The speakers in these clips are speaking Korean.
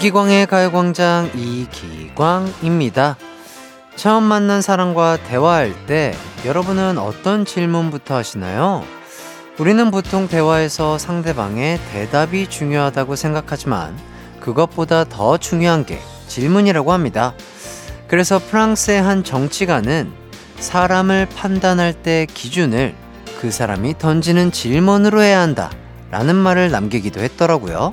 이기광의 가요광장 이기광입니다. 처음 만난 사람과 대화할 때 여러분은 어떤 질문부터 하시나요? 우리는 보통 대화에서 상대방의 대답이 중요하다고 생각하지만 그것보다 더 중요한 게 질문이라고 합니다. 그래서 프랑스의 한 정치가는 사람을 판단할 때 기준을 그 사람이 던지는 질문으로 해야 한다 라는 말을 남기기도 했더라고요.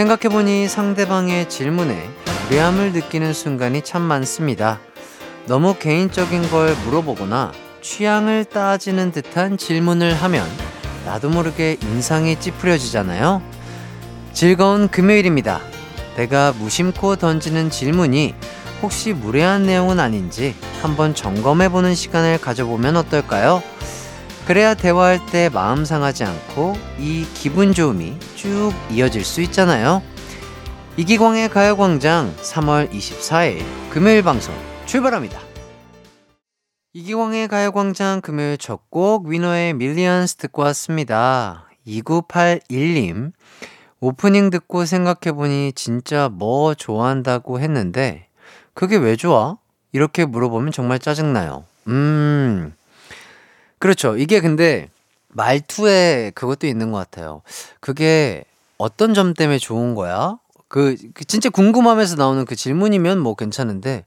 생각해보니 상대방의 질문에 무례함을 느끼는 순간이 참 많습니다. 너무 개인적인 걸 물어보거나 취향을 따지는 듯한 질문을 하면 나도 모르게 인상이 찌푸려지잖아요. 즐거운 금요일입니다. 내가 무심코 던지는 질문이 혹시 무례한 내용은 아닌지 한번 점검해보는 시간을 가져보면 어떨까요? 그래야 대화할 때 마음 상하지 않고 이 기분 좋음이 쭉 이어질 수 있잖아요. 이기광의 가요광장 3월 24일 금요일 방송 출발합니다. 이기광의 가요광장 금요일 첫 곡 위너의 Millions 듣고 왔습니다. 2981님 오프닝 듣고 생각해보니 진짜 뭐 좋아한다고 했는데 그게 왜 좋아? 이렇게 물어보면 정말 짜증나요. 음 그렇죠. 이게 근데 말투에 그것도 있는 것 같아요. 그게 어떤 점 때문에 좋은 거야? 그, 그 진짜 궁금하면서 나오는 그 질문이면 뭐 괜찮은데,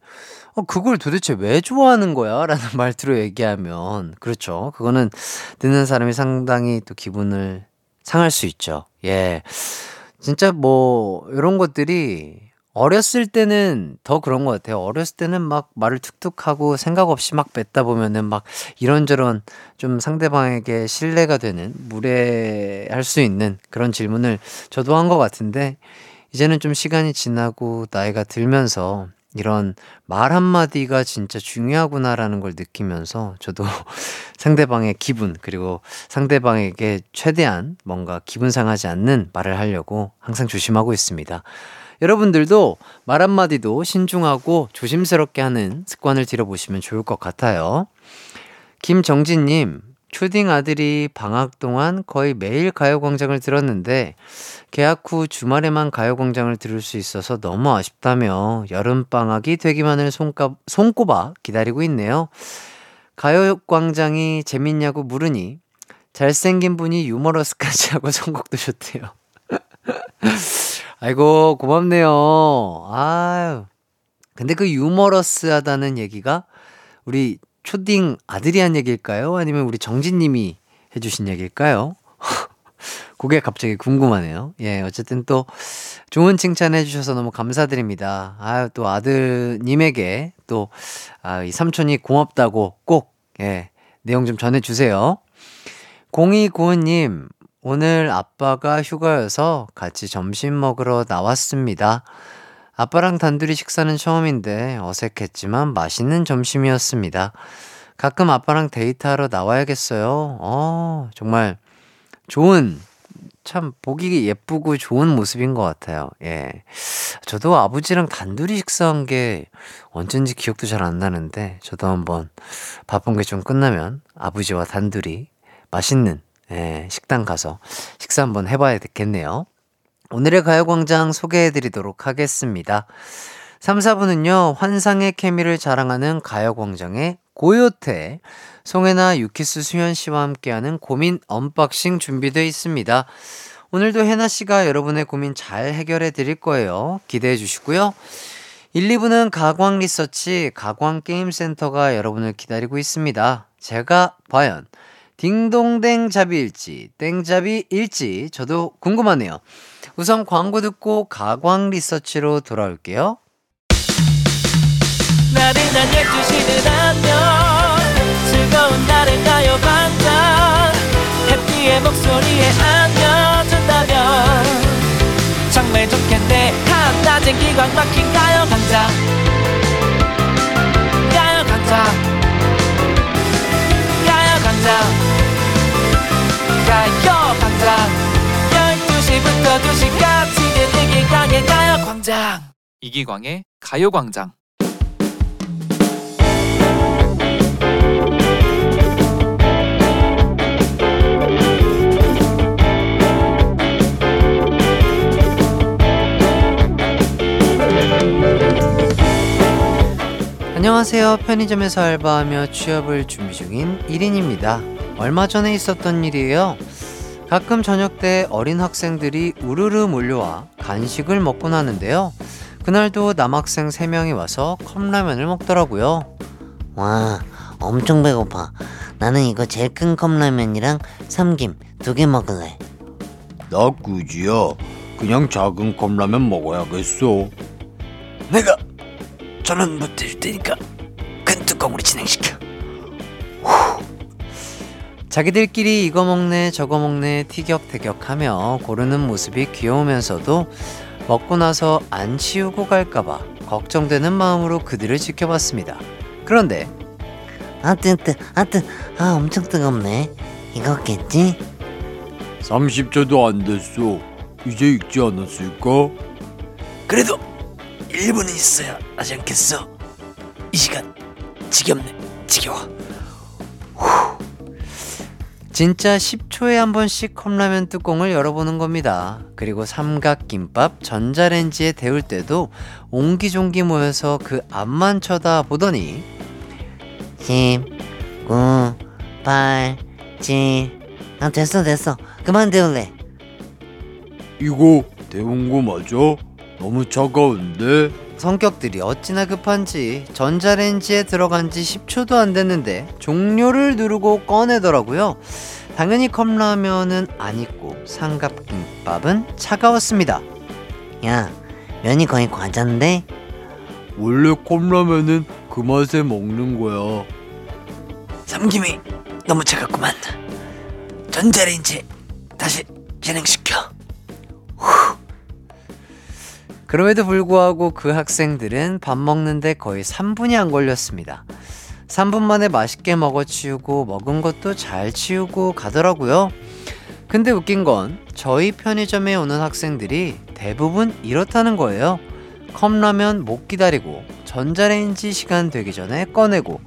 어, 그걸 도대체 왜 좋아하는 거야? 라는 말투로 얘기하면, 그렇죠. 그거는 듣는 사람이 상당히 또 기분을 상할 수 있죠. 예. 진짜 뭐, 이런 것들이 어렸을 때는 더 그런 것 같아요. 어렸을 때는 막 말을 툭툭 하고 생각 없이 막 뱉다 보면은 막 이런저런 좀 상대방에게 신뢰가 되는 무례할 수 있는 그런 질문을 저도 한 것 같은데 이제는 좀 시간이 지나고 나이가 들면서 이런 말 한마디가 진짜 중요하구나라는 걸 느끼면서 저도 상대방의 기분, 그리고 상대방에게 최대한 뭔가 기분 상하지 않는 말을 하려고 항상 조심하고 있습니다. 여러분들도 말 한마디도 신중하고 조심스럽게 하는 습관을 들여보시면 좋을 것 같아요. 김정진님, 초딩 아들이 방학 동안 거의 매일 가요광장을 들었는데, 계약 후 주말에만 가요광장을 들을 수 있어서 너무 아쉽다며 여름방학이 되기만을 손가, 손꼽아 기다리고 있네요. 가요광장이 재밌냐고 물으니, 잘생긴 분이 유머러스까지 하고 선곡도 좋대요. 아이고, 고맙네요. 아유. 근데 그 유머러스하다는 얘기가 우리 초딩 아들이 한 얘기일까요? 아니면 우리 정진님이 해주신 얘기일까요? 그게 갑자기 궁금하네요. 예, 어쨌든 또 좋은 칭찬 해주셔서 너무 감사드립니다. 아유, 또 아드님에게 또, 아, 이 삼촌이 고맙다고 꼭, 예, 내용 좀 전해주세요. 0295님, 오늘 아빠가 휴가여서 같이 점심 먹으러 나왔습니다. 아빠랑 단둘이 식사는 처음인데 어색했지만 맛있는 점심이었습니다. 가끔 아빠랑 데이트하러 나와야겠어요. 어, 정말 좋은, 참 보기 예쁘고 좋은 모습인 것 같아요. 예. 저도 아버지랑 단둘이 식사한 게 언젠지 기억도 잘 안 나는데, 저도 한번 바쁜 게 좀 끝나면 아버지와 단둘이 맛있는 예, 식당 가서 식사 한번 해봐야 되겠네요. 오늘의 가요광장 소개해드리도록 하겠습니다. 3, 4부는요, 환상의 케미를 자랑하는 가요광장의 코요태, 송해나 유키스 수현 씨와 함께하는 고민 언박싱 준비되어 있습니다. 오늘도 해나 씨가 여러분의 고민 잘 해결해 드릴 거예요. 기대해 주시고요. 1, 2부는 가광 리서치 가광 게임 센터가 여러분을 기다리고 있습니다. 제가 과연 딩동댕 잡이일지, 땡잡이일지 저도 궁금하네요. 우선 광고 듣고 가광 리서치로 돌아올게요. 나른한 12시는 안녕 즐거운 날을 가요 반짝 해피의 목소리에 안겨준다면 정말 좋겠네 한낮엔 기광 막힌 가요 강자 강자 가요광장 12시부터 2시까지 이기광의 가요광장. 이기광의 가요광장 안녕하세요. 편의점에서 알바하며 취업을 준비 중인 1인입니다. 얼마 전에 있었던 일이에요. 가끔 저녁 때 어린 학생들이 우르르 몰려와 간식을 먹고 나는데요. 그날도 남학생 3명이 와서 컵라면을 먹더라고요. 와, 엄청 배고파. 나는 이거 제일 큰 컵라면이랑 삼김 두 개 먹을래. 나 꾸지야. 그냥 작은 컵라면 먹어야겠어. 내가 전원 못해줄 테니까 큰 뚜껑으로 진행시켜. 자기들끼리 이거 먹네 저거 먹네 티격태격하며 고르는 모습이 귀여우면서도 먹고 나서 안 치우고 갈까봐 걱정되는 마음으로 그들을 지켜봤습니다. 그런데 아, 뜨, 뜨, 아, 뜨, 아, 엄청 뜨겁네. 이거겠지? 30초도 안 됐어. 이제 익지 않았을까? 그래도 1분은 있어야 하지 않겠어? 이 시간 지겹네 지겨워 진짜 10초에 한 번씩 컵라면 뚜껑을 열어보는 겁니다. 그리고 삼각김밥 전자레인지에 데울 때도 옹기종기 모여서 그 앞만 쳐다보더니 10, 9, 8, 7. 아, 됐어, 됐어. 그만 데울래. 이거 데운 거 맞아? 너무 차가운데? 성격들이 어찌나 급한지 전자레인지에 들어간 지 10초도 안 됐는데 종료를 누르고 꺼내더라고요. 당연히 컵라면은 안 익고 삼각김밥은 차가웠습니다. 야, 면이 거의 과자인데? 원래 컵라면은 그 맛에 먹는 거야. 삼김이 너무 차갑구만. 전자레인지 다시 진행시켜. 그럼에도 불구하고 그 학생들은 밥 먹는데 거의 3분이 안 걸렸습니다. 3분 만에 맛있게 먹어 치우고 먹은 것도 잘 치우고 가더라고요. 근데 웃긴 건 저희 편의점에 오는 학생들이 대부분 이렇다는 거예요. 컵라면 못 기다리고 전자레인지 시간 되기 전에 꺼내고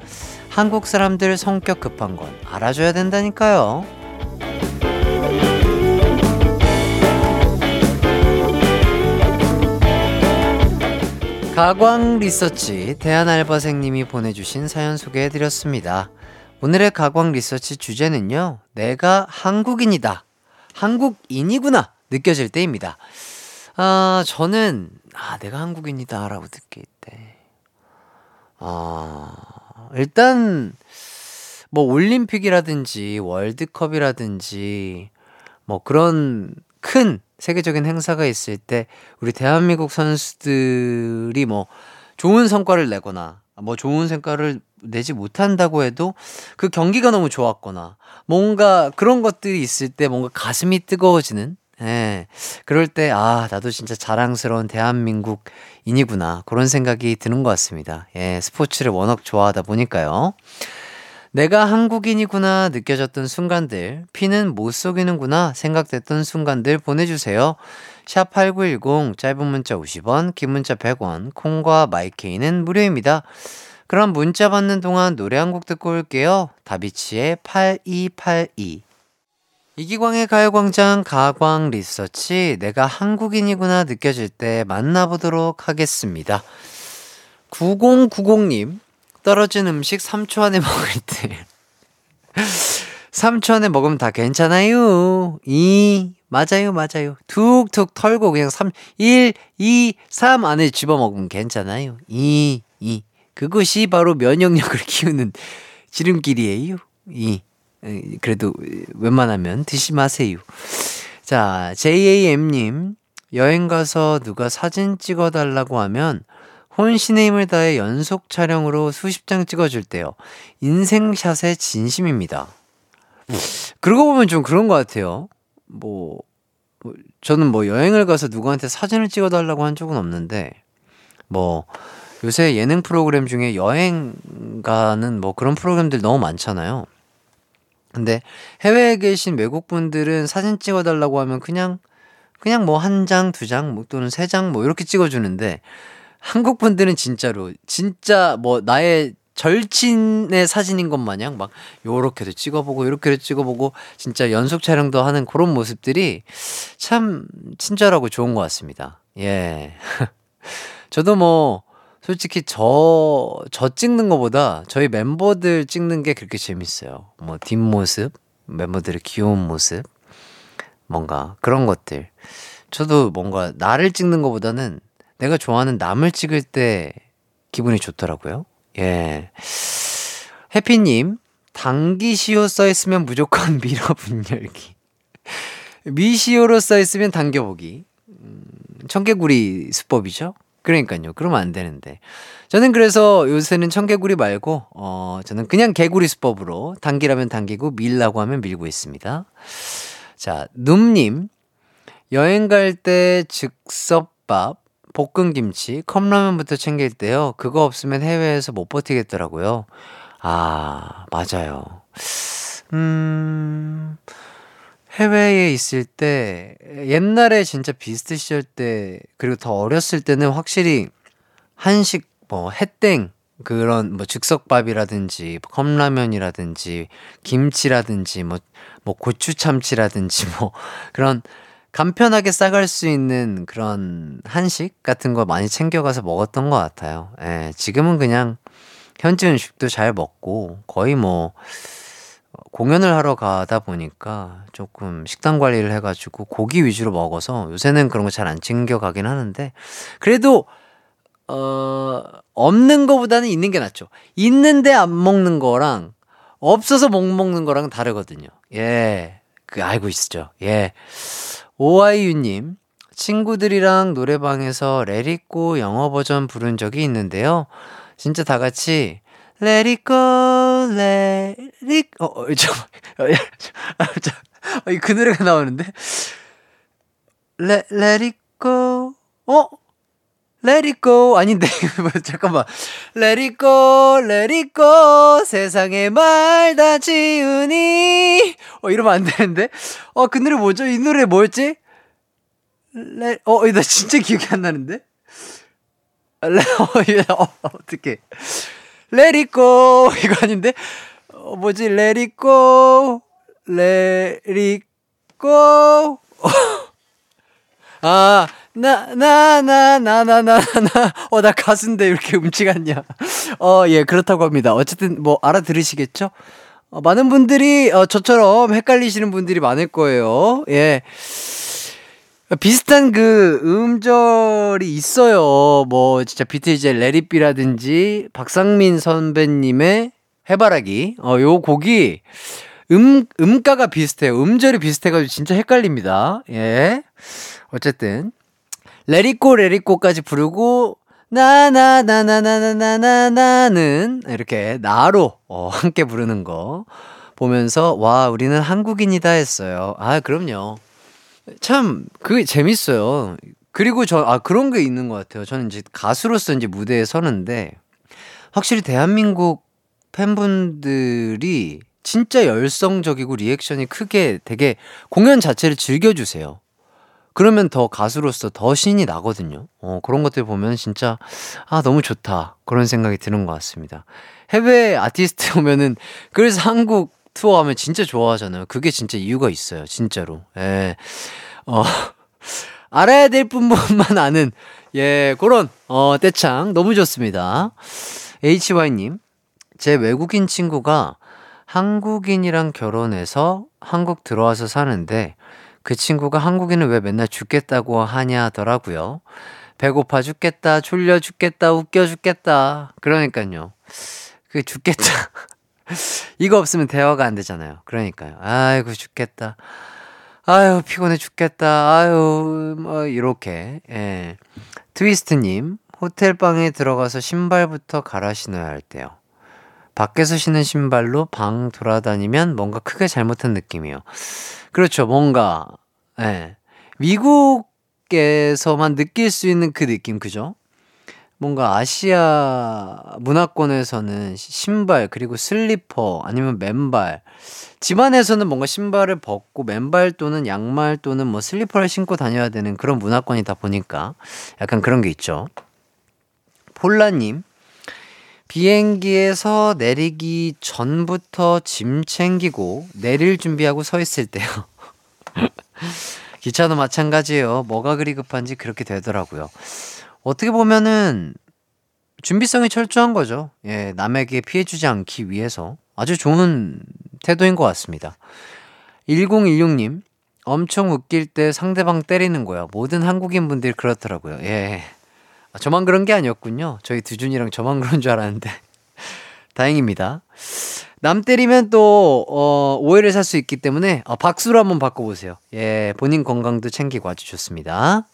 한국 사람들 성격 급한 건 알아줘야 된다니까요. 가광 리서치 대한 알바생님이 보내주신 사연 소개해드렸습니다. 오늘의 가광 리서치 주제는요, 내가 한국인이다. 한국인이구나. 느껴질 때입니다. 아, 저는, 아, 내가 한국인이다. 라고 느낄 때. 아, 일단, 뭐, 올림픽이라든지, 월드컵이라든지, 뭐, 그런 큰 세계적인 행사가 있을 때 우리 대한민국 선수들이 뭐 좋은 성과를 내거나 뭐 좋은 성과를 내지 못한다고 해도 그 경기가 너무 좋았거나 뭔가 그런 것들이 있을 때 뭔가 가슴이 뜨거워지는 예. 그럴 때, 아, 나도 진짜 자랑스러운 대한민국인이구나. 그런 생각이 드는 것 같습니다. 예, 스포츠를 워낙 좋아하다 보니까요. 내가 한국인이구나 느껴졌던 순간들, 피는 못 속이는구나 생각됐던 순간들 보내주세요. 샵 8910, 짧은 문자 50원, 긴 문자 100원, 콩과 마이케이는 무료입니다. 그럼 문자 받는 동안 노래 한 곡 듣고 올게요. 다비치의 8282. 이기광의 가요광장 가광 리서치 내가 한국인이구나 느껴질 때 만나보도록 하겠습니다. 9090님 떨어진 음식 3초 안에 먹을 때 3초 안에 먹으면 다 괜찮아요. 2 맞아요 맞아요. 툭툭 털고 그냥 3 1 2 3 안에 집어먹으면 괜찮아요. 2 2 그것이 바로 면역력을 키우는 지름길이에요. 2 그래도 웬만하면 드시 마세요. 자, JAM님, 여행 가서 누가 사진 찍어달라고 하면 혼신의 힘을 다해 연속 촬영으로 수십 장 찍어줄 때요. 인생샷의 진심입니다. 그러고 보면 좀 그런 것 같아요. 뭐, 뭐, 저는 뭐 여행을 가서 누구한테 사진을 찍어달라고 한 적은 없는데, 뭐, 요새 예능 프로그램 중에 여행 가는 뭐 그런 프로그램들 너무 많잖아요. 근데 해외에 계신 외국 분들은 사진 찍어달라고 하면 그냥 그냥 뭐 한 장, 두 장, 뭐 또는 세 장 뭐 이렇게 찍어주는데 한국 분들은 진짜로 진짜 뭐 나의 절친의 사진인 것 마냥 막 요렇게도 찍어보고 요렇게도 찍어보고 진짜 연속 촬영도 하는 그런 모습들이 참 친절하고 좋은 것 같습니다. 예. 저도 뭐 솔직히 저, 저 찍는 것보다 저희 멤버들 찍는 게 그렇게 재밌어요. 뭐 뒷모습, 멤버들의 귀여운 모습, 뭔가 그런 것들. 저도 뭔가 나를 찍는 것보다는 내가 좋아하는 남을 찍을 때 기분이 좋더라고요. 예. 해피님, 당기시오 써있으면 무조건 밀어 분 열기. 미시오로 써있으면 당겨보기. 음, 청개구리 수법이죠? 그러니까요. 그러면 안 되는데. 저는 그래서 요새는 청개구리 말고, 어, 저는 그냥 개구리 수법으로 당기라면 당기고 밀라고 하면 밀고 있습니다. 자, 눔님. 여행 갈 때 즉석밥, 볶음김치, 컵라면부터 챙길 때요. 그거 없으면 해외에서 못 버티겠더라고요. 아, 맞아요. 음, 해외에 있을 때, 옛날에 진짜 비스트 시절 때, 그리고 더 어렸을 때는 확실히 한식, 뭐, 햇땡, 그런 뭐 즉석밥이라든지 컵라면이라든지 김치라든지 뭐뭐 고추 참치라든지 뭐 그런 간편하게 싸갈 수 있는 그런 한식 같은 거 많이 챙겨가서 먹었던 것 같아요. 예, 지금은 그냥 현지 음식도 잘 먹고 거의 뭐 공연을 하러 가다 보니까 조금 식단 관리를 해가지고 고기 위주로 먹어서 요새는 그런 거 잘 안 챙겨가긴 하는데 그래도 어 없는 거보다는 있는 게 낫죠. 있는데 안 먹는 거랑 없어서 못 먹는 거랑 다르거든요. 예, 그 알고 있죠. 예. 오아이유님, 친구들이랑 노래방에서 레리꼬 영어 버전 부른 적이 있는데요. 진짜 다 같이 let it 어, 어, 저, 어, 아, 저, 어, 그 노래가 나오는데 it go, 어? Let it go. 아닌데 잠깐만. Let it go, let it go. 세상에 말다 지우니. 어 이러면 안 되는데? 어 그 노래 뭐죠? 이 노래 뭐였지? Let, 어나 진짜 기억이 안 나는데? 레, 어, 어, 어떡해. Let it go. 이거 아닌데? 어 뭐지? Let it go. Let it go. 아 나, 나, 나, 나, 나, 나, 나, 어, 나 가수인데 이렇게 같냐. 어, 예, 그렇다고 합니다. 어쨌든 뭐 알아들으시겠죠? 어, 많은 분들이, 어, 저처럼 헷갈리시는 분들이 많을 거예요. 예. 비슷한 그 음절이 있어요. 뭐, 진짜 비트이제 레리비라든지 박상민 선배님의 해바라기. 어, 요 곡이 음, 음가가 비슷해요. 음절이 비슷해 가지고 진짜 헷갈립니다. 예. 어쨌든. 레리꼬 레리꼬까지 부르고 나나나나나나나나는 이렇게 나로 어, 함께 부르는 거 보면서 와 우리는 한국인이다 했어요. 아 그럼요. 참 그게 재밌어요. 그리고 저 아 그런 게 있는 것 같아요. 저는 이제 가수로서 이제 무대에 서는데 확실히 대한민국 팬분들이 진짜 열성적이고 리액션이 크게 되게 공연 자체를 즐겨주세요. 그러면 더 가수로서 더 신이 나거든요. 어, 그런 것들 보면 진짜, 아, 너무 좋다. 그런 생각이 드는 것 같습니다. 해외 아티스트 오면은, 그래서 한국 투어 하면 진짜 좋아하잖아요. 그게 진짜 이유가 있어요. 진짜로. 예. 어, 알아야 될 뿐만 아는, 예, 그런, 어, 떼창. 너무 좋습니다. HY님, 제 외국인 친구가 한국인이랑 결혼해서 한국 들어와서 사는데, 그 친구가 한국인은 왜 맨날 죽겠다고 하냐 하더라고요. 배고파 죽겠다, 졸려 죽겠다, 웃겨 죽겠다. 그러니까요. 그 죽겠다. 이거 없으면 대화가 안 되잖아요. 그러니까요. 아이고, 죽겠다. 아유, 피곤해 죽겠다. 아유, 뭐, 이렇게. 예. 트위스트님, 호텔방에 들어가서 신발부터 갈아 신어야 할 때요. 밖에서 신은 신발로 방 돌아다니면 뭔가 크게 잘못한 느낌이요. 그렇죠. 뭔가, 예. 미국에서만 느낄 수 있는 그 느낌, 그죠? 뭔가 아시아 문화권에서는 신발 그리고 슬리퍼 아니면 맨발 집안에서는 뭔가 신발을 벗고 맨발 또는 양말 또는 뭐 슬리퍼를 신고 다녀야 되는 그런 문화권이다 보니까 약간 그런 게 있죠. 폴라님 비행기에서 내리기 전부터 짐 챙기고 내릴 준비하고 서 있을 때요. 기차도 마찬가지예요. 뭐가 그리 급한지 그렇게 되더라고요. 어떻게 보면은 준비성이 철저한 거죠. 예, 남에게 피해 주지 않기 위해서 아주 좋은 태도인 것 같습니다. 1016님, 엄청 웃길 때 상대방 때리는 거야. 모든 한국인 분들이 그렇더라고요. 예. 아, 저만 그런 게 아니었군요. 저희 두준이랑 저만 그런 줄 알았는데. 다행입니다. 남 때리면 또, 어, 오해를 살 수 있기 때문에, 어, 박수로 한번 바꿔보세요. 예, 본인 건강도 챙기고 아주 좋습니다.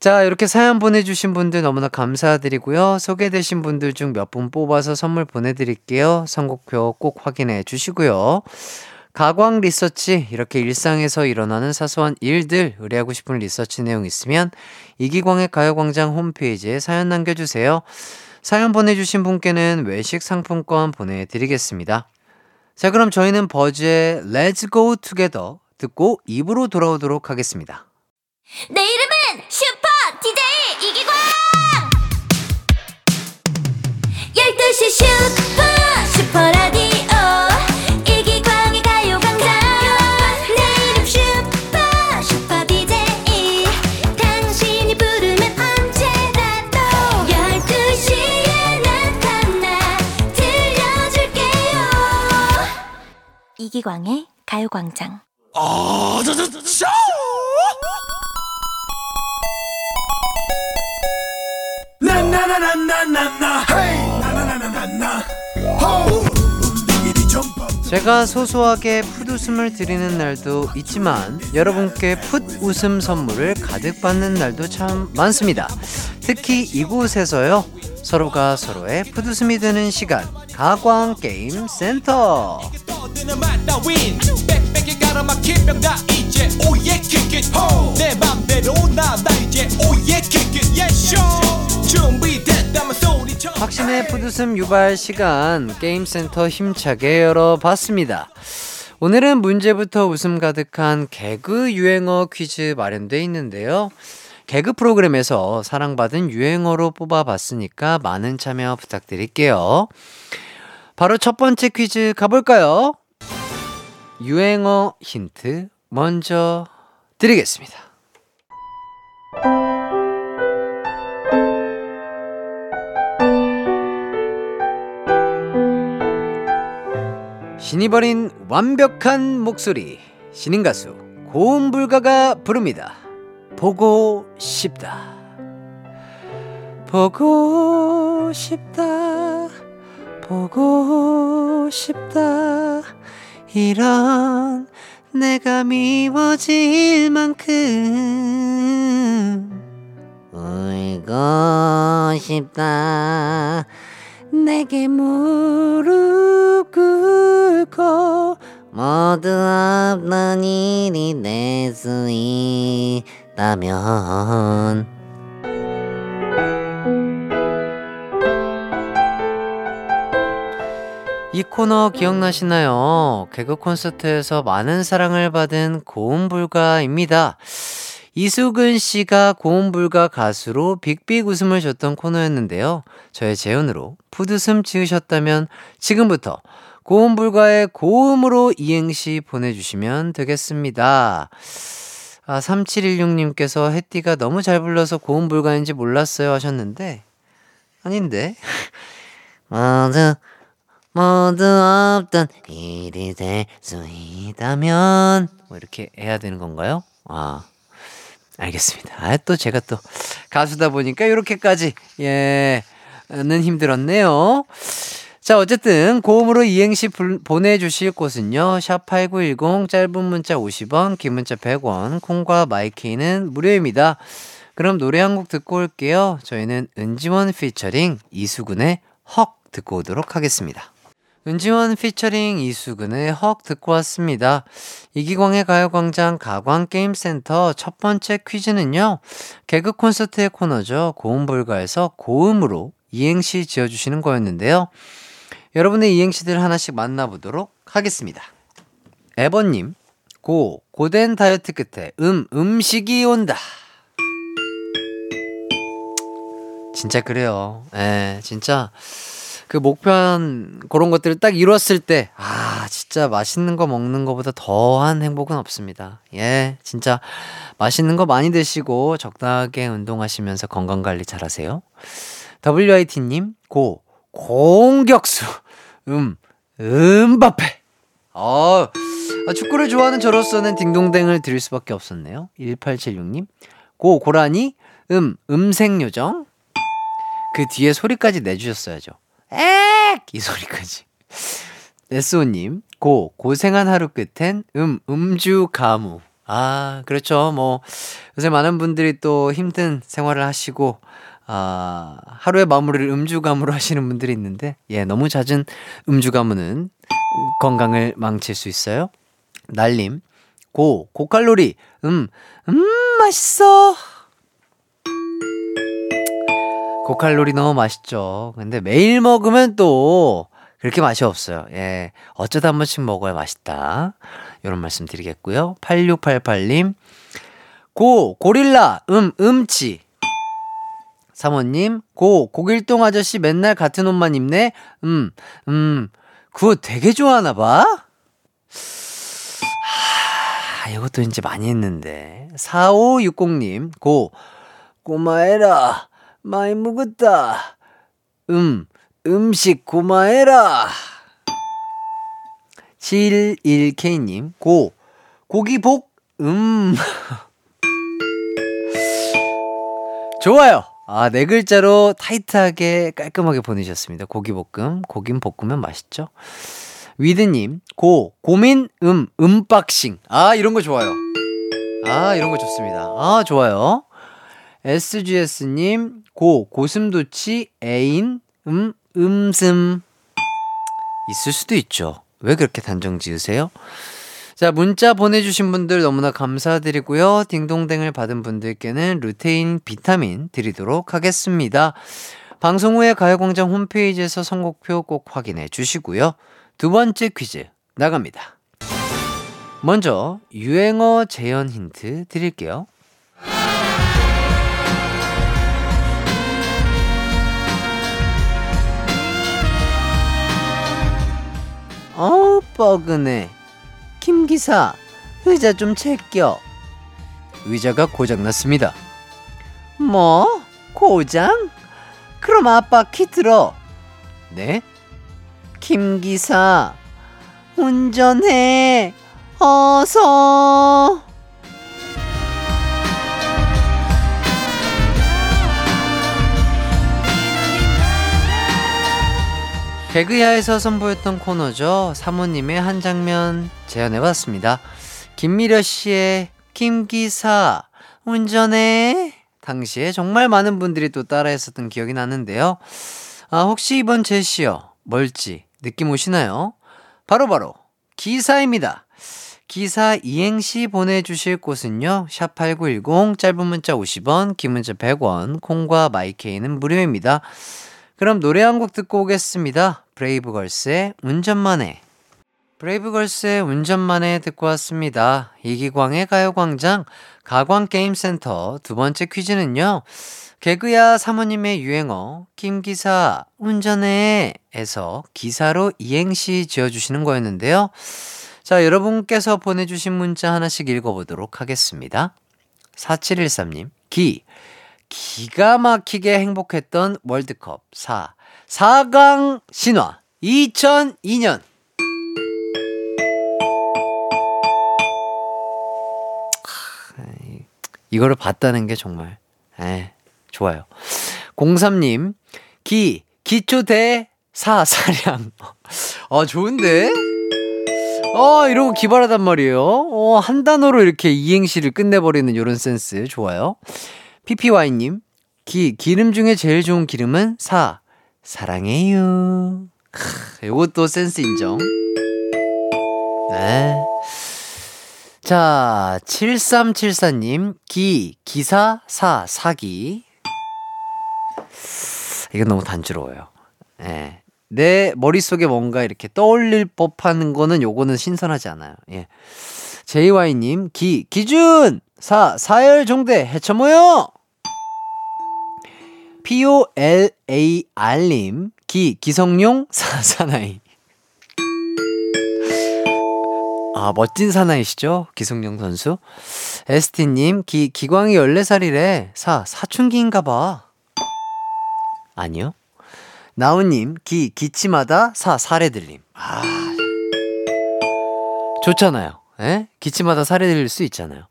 자, 이렇게 사연 보내주신 분들 너무나 감사드리고요. 소개되신 분들 중 몇 분 뽑아서 선물 보내드릴게요. 선곡표 꼭 확인해 주시고요. 가광 리서치, 이렇게 일상에서 일어나는 사소한 일들, 의뢰하고 싶은 리서치 내용 있으면 이기광의 가요광장 홈페이지에 사연 남겨주세요. 사연 보내주신 분께는 외식 상품권 보내드리겠습니다. 자, 그럼 저희는 버즈의 Let's Go Together 듣고 입으로 돌아오도록 하겠습니다. 내 이름은 슈퍼 DJ 이기광 12시 슈퍼 슈퍼라디 이기광의 가요광장. 제가 소소하게 풋웃음을 드리는 날도 있지만 여러분께 풋웃음 선물을 가득 받는 날도 참 많습니다. 특히 이곳에서요. 서로가 서로의 풋웃음이 되는 시간 가광 게임 센터. 확신의 풋웃음 유발 시간 게임 센터 힘차게 열어봤습니다. 오늘은 문제부터 웃음 가득한 개그 유행어 퀴즈 마련돼 있는데요. 개그 프로그램에서 사랑받은 유행어로 뽑아봤으니까 많은 참여 부탁드릴게요. 바로 첫 번째 퀴즈 가볼까요? 유행어 힌트 먼저 드리겠습니다. 신이 버린 완벽한 목소리 신인 가수 고음불가가 부릅니다. 보고 싶다. 보고 싶다. 보고 싶다. 이런 내가 미워질 만큼 울고 싶다. 내게 무릎 꿇고 모두 없는 일이 될 수 있 다면 이 코너 기억나시나요? 개그 콘서트에서 많은 사랑을 받은 고음불가입니다. 이수근 씨가 고음불가 가수로 빅빅 웃음을 줬던 코너였는데요. 저의 재연으로 푸드숨 지으셨다면 지금부터 고음불가의 고음으로 이행시 보내주시면 되겠습니다. 아, 3716님께서 혜띠가 너무 잘 불러서 고음 불가인지 몰랐어요 하셨는데, 아닌데. 모두 모두 없던 일이 될 수 있다면 뭐 이렇게 해야 되는 건가요? 아, 알겠습니다. 아, 또 제가 또 가수다 보니까 이렇게까지, 예, 는 힘들었네요. 자, 어쨌든 고음으로 이행시 불- 보내주실 곳은요. 샵8910 짧은 문자 50원, 긴 문자 100원, 콩과 마이케이는 무료입니다. 그럼 노래 한 곡 듣고 올게요. 저희는 은지원 피처링 이수근의 헉 듣고 오도록 하겠습니다. 은지원 피처링 이수근의 헉 듣고 왔습니다. 이기광의 가요광장 가광게임센터 첫 번째 퀴즈는요. 개그 콘서트의 코너죠. 고음불가에서 고음으로 이행시 지어주시는 거였는데요. 여러분의 이행시들 하나씩 만나보도록 하겠습니다. 에버님, 고, 고된 다이어트 끝에 음, 음식이 온다. 진짜 그래요. 예, 진짜. 그 목표한 그런 것들을 딱 이뤘을 때, 아, 진짜 맛있는 거 먹는 거보다 더한 행복은 없습니다. 예, 진짜 맛있는 거 많이 드시고 적당하게 운동하시면서 건강 관리 잘 하세요. WIT님, 고, 공격수. 음, 음바페. 어, 아, 축구를 좋아하는 저로서는 딩동댕을 드릴 수밖에 없었네요. 1876님, 고, 고라니, 음, 음색요정. 그 뒤에 소리까지 내주셨어야죠. 액! 이 소리까지. 에스오님, 고, 고생한 하루 끝엔 음, 음주 가무. 아, 그렇죠. 뭐, 요새 많은 분들이 또 힘든 생활을 하시고, 아, 하루의 마무리를 음주 가무로 하시는 분들이 있는데, 예, 너무 잦은 음주 가무는 건강을 망칠 수 있어요. 날림, 고, 고칼로리, 음, 음, 맛있어. 고칼로리 너무 맛있죠. 근데 매일 먹으면 또 그렇게 맛이 없어요. 예. 어쩌다 한 번씩 먹어야 맛있다. 이런 말씀 드리겠고요. 8688님. 고, 고릴라, 음, 음치. 사모님, 고, 고길동 아저씨 맨날 같은 옷만 입네? 음, 음, 그거 되게 좋아하나 봐? 하, 이것도 이제 많이 했는데. 4560님, 고, 꼬마애라, 많이 먹었다. 음, 음식 고마해라. 71K님, 고, 고기복, 음. 좋아요. 아, 네 글자로 타이트하게 깔끔하게 보내셨습니다. 고기볶음, 고긴 볶으면 맛있죠? 위드님, 고, 고민, 음, 음박싱. 아, 이런 거 좋아요. 아, 이런 거 좋습니다. 아, 좋아요. SGS님, 고, 고슴도치, 애인, 음, 음슴. 있을 수도 있죠. 왜 그렇게 단정 지으세요? 자, 문자 보내주신 분들 너무나 감사드리고요. 딩동댕을 받은 분들께는 루테인 비타민 드리도록 하겠습니다. 방송 후에 가요광장 홈페이지에서 선곡표 꼭 확인해 주시고요. 두 번째 퀴즈 나갑니다. 먼저 유행어 재현 힌트 드릴게요. 어, 뻐근해. 김 기사, 의자 좀 제껴. 의자가 고장났습니다. 뭐? 고장? 그럼 아빠 키 들어. 네? 김 기사, 운전해. 어서. 개그야에서 선보였던 코너죠. 사모님의 한 장면 재현해봤습니다. 김미려 씨의 김기사 운전해 당시에 정말 많은 분들이 또 따라했었던 기억이 나는데요. 아, 혹시 이번 제시어 뭘지 느낌 오시나요? 바로바로 바로 기사입니다. 기사 이행시 보내주실 곳은요. 샵8910 짧은 문자 50원 긴 문자 100원 콩과 마이케이는 무료입니다. 그럼 노래 한 곡 듣고 오겠습니다. 브레이브걸스의 운전만 해. 브레이브걸스의 운전만 해 듣고 왔습니다. 이기광의 가요광장 가광게임센터 두 번째 퀴즈는요. 개그야 사모님의 유행어 김기사 운전해 에서 기사로 이행시 지어주시는 거였는데요. 자 여러분께서 보내주신 문자 하나씩 읽어보도록 하겠습니다. 4713님 기 기가 막히게 행복했던 월드컵 4 4강 신화 2002년 이거를 봤다는 게 정말 에 좋아요. 03님 기 기초대 사사량 아 좋은데? 어거 기발하단 말이에요. 어한 단어로 이렇게 이행시를 끝내버리는 이런 센스 좋아요. PPY님 기 기름 중에 제일 좋은 기름은 사 사랑해요. 크, 요것도 센스 인정. 네. 자, 7374님, 기, 기사, 사, 사기. 이건 너무 단조로워요. 예. 내 머릿속에 뭔가 이렇게 떠올릴 법한 거는 요거는 신선하지 않아요. 예. JY님, 기, 기준! 사, 사열 종대, 해쳐 모여! POLAR님, 기, 기성용, 사, 사나이. 아, 멋진 사나이시죠? 기성용 선수. 에스티님, 기, 기광이 14살이래. 사, 사춘기인가 봐. 아니요. 나우님, 기, 기침하다, 사, 사례 들림. 아. 좋잖아요. 예? 기침하다 사례 들릴 수 있잖아요.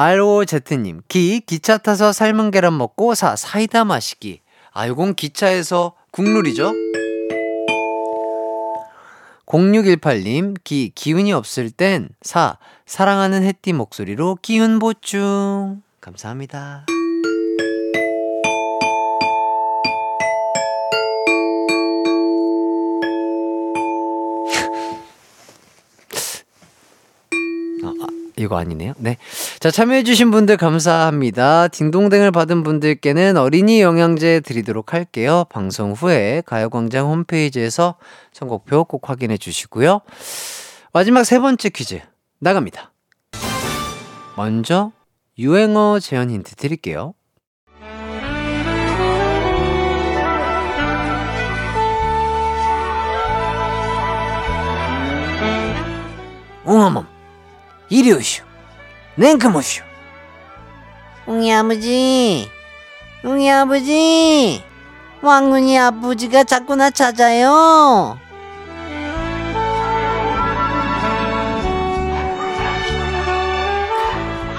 ROZ님, 기, 기차 타서 삶은 계란 먹고, 사, 사이다 마시기. 아, 요건 기차에서 국룰이죠? 0618님, 기, 기운이 없을 땐, 사, 사랑하는 햇띠 목소리로 기운 보충. 감사합니다. 이거 아니네요. 네. 자, 참여해주신 분들 감사합니다. 딩동댕을 받은 분들께는 어린이 영양제 드리도록 할게요. 방송 후에 가요광장 홈페이지에서 선곡표 꼭 확인해 주시고요. 마지막 세 번째 퀴즈 나갑니다. 먼저 유행어 재현 힌트 드릴게요. 웅어멈 이리 오시오 냉큼 오시오 웅이 아버지, 웅이 아버지, 왕눈이 아버지가 자꾸 나 찾아요.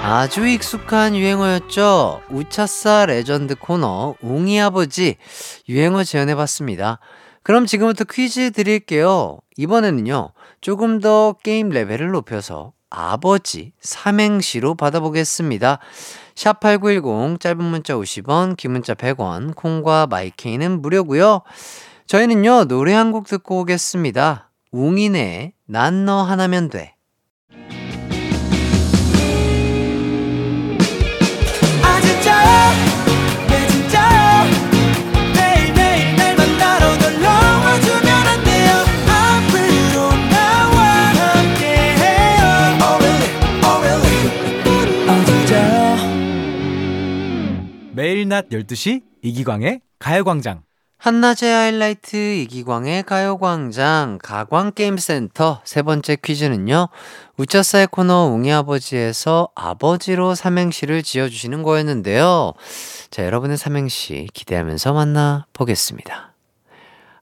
아주 익숙한 유행어였죠. 웃찾사 레전드 코너 웅이 아버지 유행어 재현해봤습니다. 그럼 지금부터 퀴즈 드릴게요. 이번에는요, 조금 더 게임 레벨을 높여서 아버지 삼행시로 받아보겠습니다. 샵8910 짧은 문자 50원, 긴 문자 100원, 콩과 마이케이는 무료고요. 저희는요, 노래 한 곡 듣고 오겠습니다. 웅이네, 난 너 하나면 돼. 낮 12시 이기광의 가요광장 한낮의 하이라이트 이기광의 가요광장 가광게임센터 세 번째 퀴즈는요. 우짜싸의 코너 웅이 아버지에서 아버지로 삼행시를 지어주시는 거였는데요. 자, 여러분의 삼행시 기대하면서 만나보겠습니다.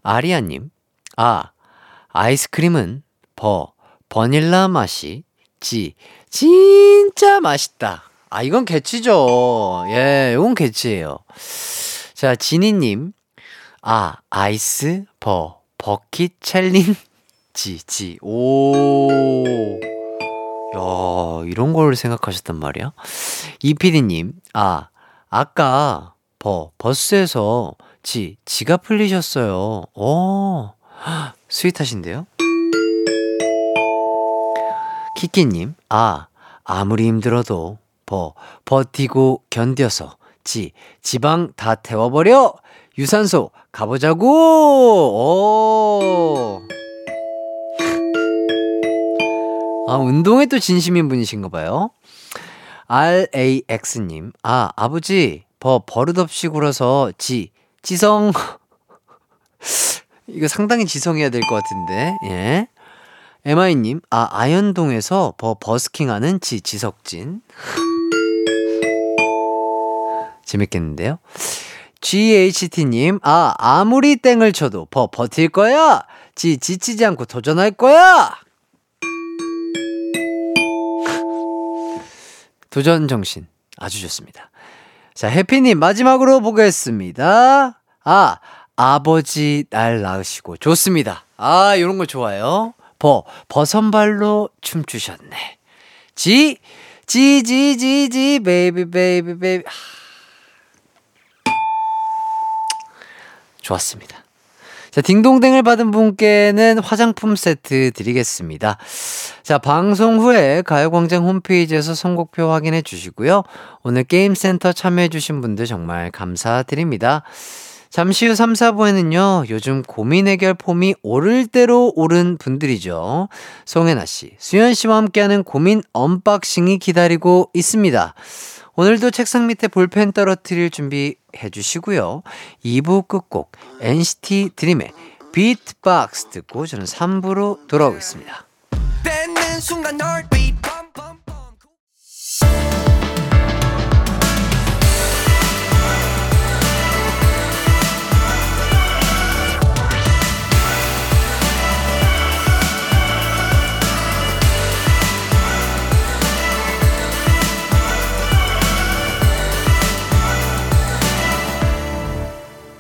아리아님, 아, 아이스크림은 버, 버닐라 맛이 지, 진짜 맛있다. 아, 이건 개치죠. 예, 이건 개치예요. 자, 지니님, 아, 아이스, 버, 버킷 챌린지, 지, 오. 야, 이런 걸 생각하셨단 말이야? 이피디님, 아, 아까, 버, 버스에서, 지, 지가 풀리셨어요. 오, 헉, sweet하신데요? 키키님, 아, 아무리 힘들어도, 버, 버티고 견뎌서, 지, 지방 다 태워버려! 유산소 가보자고! 오! 아, 운동에 또 진심인 분이신가 봐요. RAX님, 아, 아버지, 버, 버릇없이 굴어서 지, 지성. 이거 상당히 지성해야 될 것 같은데, 예. MI님, 아, 아현동에서 버, 버스킹 하는 지, 지석진. 재밌겠는데요? GHT님, 아, 아무리 땡을 쳐도 버, 버틸 거야! 지, 지치지 않고 도전할 거야! 도전 정신. 아주 좋습니다. 자, 해피님, 마지막으로 보겠습니다. 아, 아버지 날 낳으시고. 좋습니다. 아, 요런 거 좋아요. 버, 버선발로 춤추셨네. 지, Gee, Gee, Gee, Gee, baby, baby, baby. 하. 좋았습니다. 자, 딩동댕을 받은 분께는 화장품 세트 드리겠습니다. 자, 방송 후에 가요광장 홈페이지에서 선곡표 확인해 주시고요. 오늘 게임센터 참여해 주신 분들 정말 감사드립니다. 잠시 후 3, 4부에는요, 요즘 고민 해결 폼이 오를 대로 오른 분들이죠. 송해나 씨, 수현 씨와 함께하는 고민 언박싱이 기다리고 있습니다. 오늘도 책상 밑에 볼펜 떨어뜨릴 준비 해 주시고요. 2부 끝곡 NCT 드림의 비트박스 듣고 저는 3부로 돌아오겠습니다. 뺏는 순간 널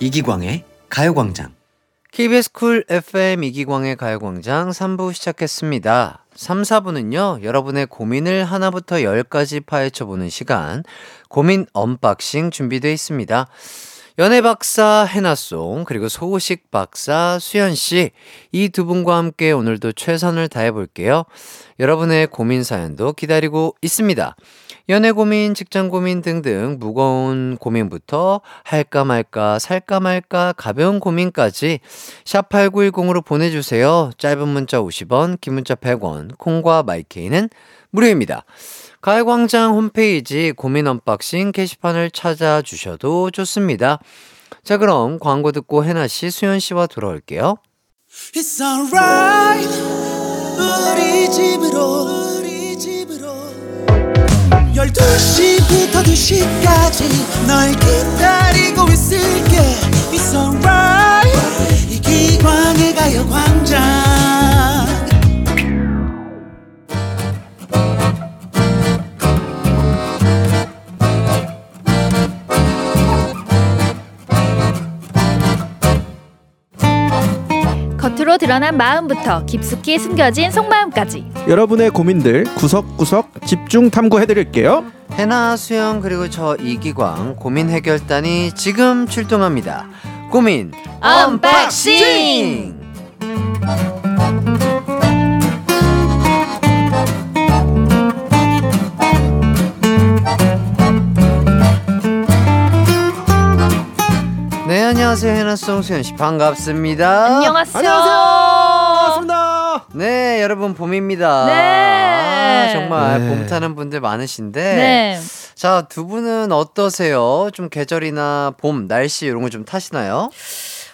이기광의 가요광장. KBS Cool FM 이기광의 가요광장 3부 시작했습니다. 3, 4부는요, 여러분의 고민을 하나부터 10까지 파헤쳐보는 시간, 고민 언박싱 준비되어 있습니다. 연애 박사 해나송, 그리고 소식 박사 수현씨, 이 두 분과 함께 오늘도 최선을 다해 볼게요. 여러분의 고민 사연도 기다리고 있습니다. 연애 고민, 직장 고민 등등 무거운 고민부터 할까 말까, 살까 말까, 가벼운 고민까지 샵 8910으로 보내주세요. 짧은 문자 50원, 긴 문자 100원, 콩과 마이케이는 무료입니다. 가요광장 홈페이지 고민 언박싱 게시판을 찾아주셔도 좋습니다. 자, 그럼 광고 듣고 해나씨, 수현씨와 돌아올게요. 집으로 12시부터 2시까지 널 기다리고 있을게. It's alright. 이 기광의 가요광장 겉으로 드러난 마음부터 깊숙이 숨겨진 속마음까지 여러분의 고민들 구석구석 집중 탐구해드릴게요. 해나 수영 그리고 저 이기광 고민 해결단이 지금 출동합니다. 고민 unboxing! 안녕하세요 해나송 수현 씨 반갑습니다. 안녕하세요. 반갑습니다. 네 여러분 봄입니다. 네. 아, 정말 네. 봄 타는 분들 많으신데 네. 자두 분은 어떠세요? 좀 계절이나 봄 날씨 이런 거 좀 타시나요?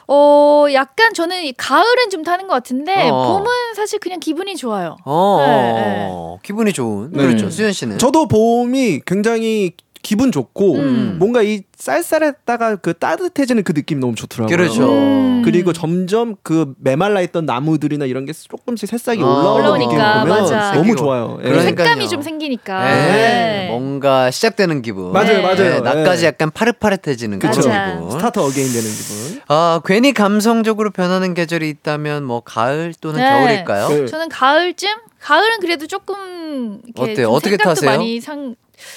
어, 약간 저는 이 가을은 좀 타는 것 같은데 어. 봄은 사실 그냥 기분이 좋아요. 어, 네, 어, 기분이 좋은 네. 그렇죠 수현 씨는 저도 봄이 굉장히 기분 좋고 음. 뭔가 이 쌀쌀했다가 그 따뜻해지는 그 느낌 너무 좋더라고요. 그렇죠. 음. 그리고 점점 그 메말라 있던 나무들이나 이런 게 조금씩 새싹이 아. 올라오는 느낌 보면 맞아. 너무. 좋아요. 예. 색감이 좀 생기니까. 네. 네. 뭔가 시작되는 기분. 맞아요, 네. 맞아요. 나까지 예. 약간 파릇파릇해지는 그런 그쵸. 기분. start again 되는 기분. 아, 괜히 감성적으로 변하는 계절이 있다면 뭐 가을 또는 네. 겨울일까요? 네. 저는 가을쯤 가을은 그래도 조금 이렇게 어때요? 좀 어떻게 생각도 타세요? 많이 상,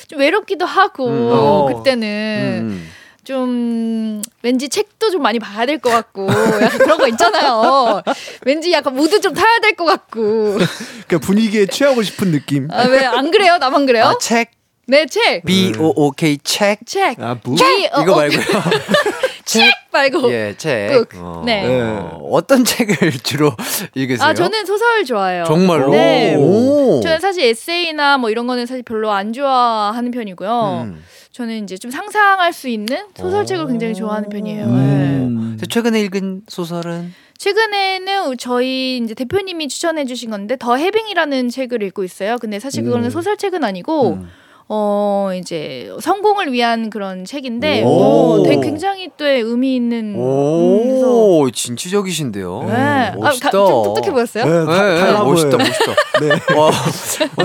좀 외롭기도 하고 음. 어. 그때는 음. 좀 왠지 책도 좀 많이 봐야 될 것 같고 약간 그런 거 있잖아요. 왠지 약간 무드 좀 타야 될 것 같고 그 분위기에 취하고 싶은 느낌. 아, 왜 안 그래요? 나만 그래요? 아, 책 네 책. B O O K 책 책. 아, 무? 이- 어, 이거 어, 말고요. 책 말고. 예, 책. 북. 어, 네. 어, 어떤 책을 주로 읽으세요? 아 저는 소설 좋아해요. 정말로. 네. 오. 저는 사실 에세이나 뭐 이런 거는 사실 별로 안 좋아하는 편이고요. 음. 저는 이제 좀 상상할 수 있는 소설책을 굉장히 좋아하는 편이에요. 네. 음. 저 최근에 읽은 소설은 최근에는 저희 이제 대표님이 추천해 주신 건데 더 해빙이라는 책을 읽고 있어요. 근데 사실 그거는 음. 소설책은 아니고 음. 어 이제 성공을 위한 그런 책인데 오. 어, 되게 굉장히 또 의미 있는 음, 그래서 오, 진취적이신데요. 네. 아, 멋있다. 가- 좀 똑똑해 보였어요? 네, 다- 네, 달라 멋있다, 보여요. 멋있다. 네. 와, 어,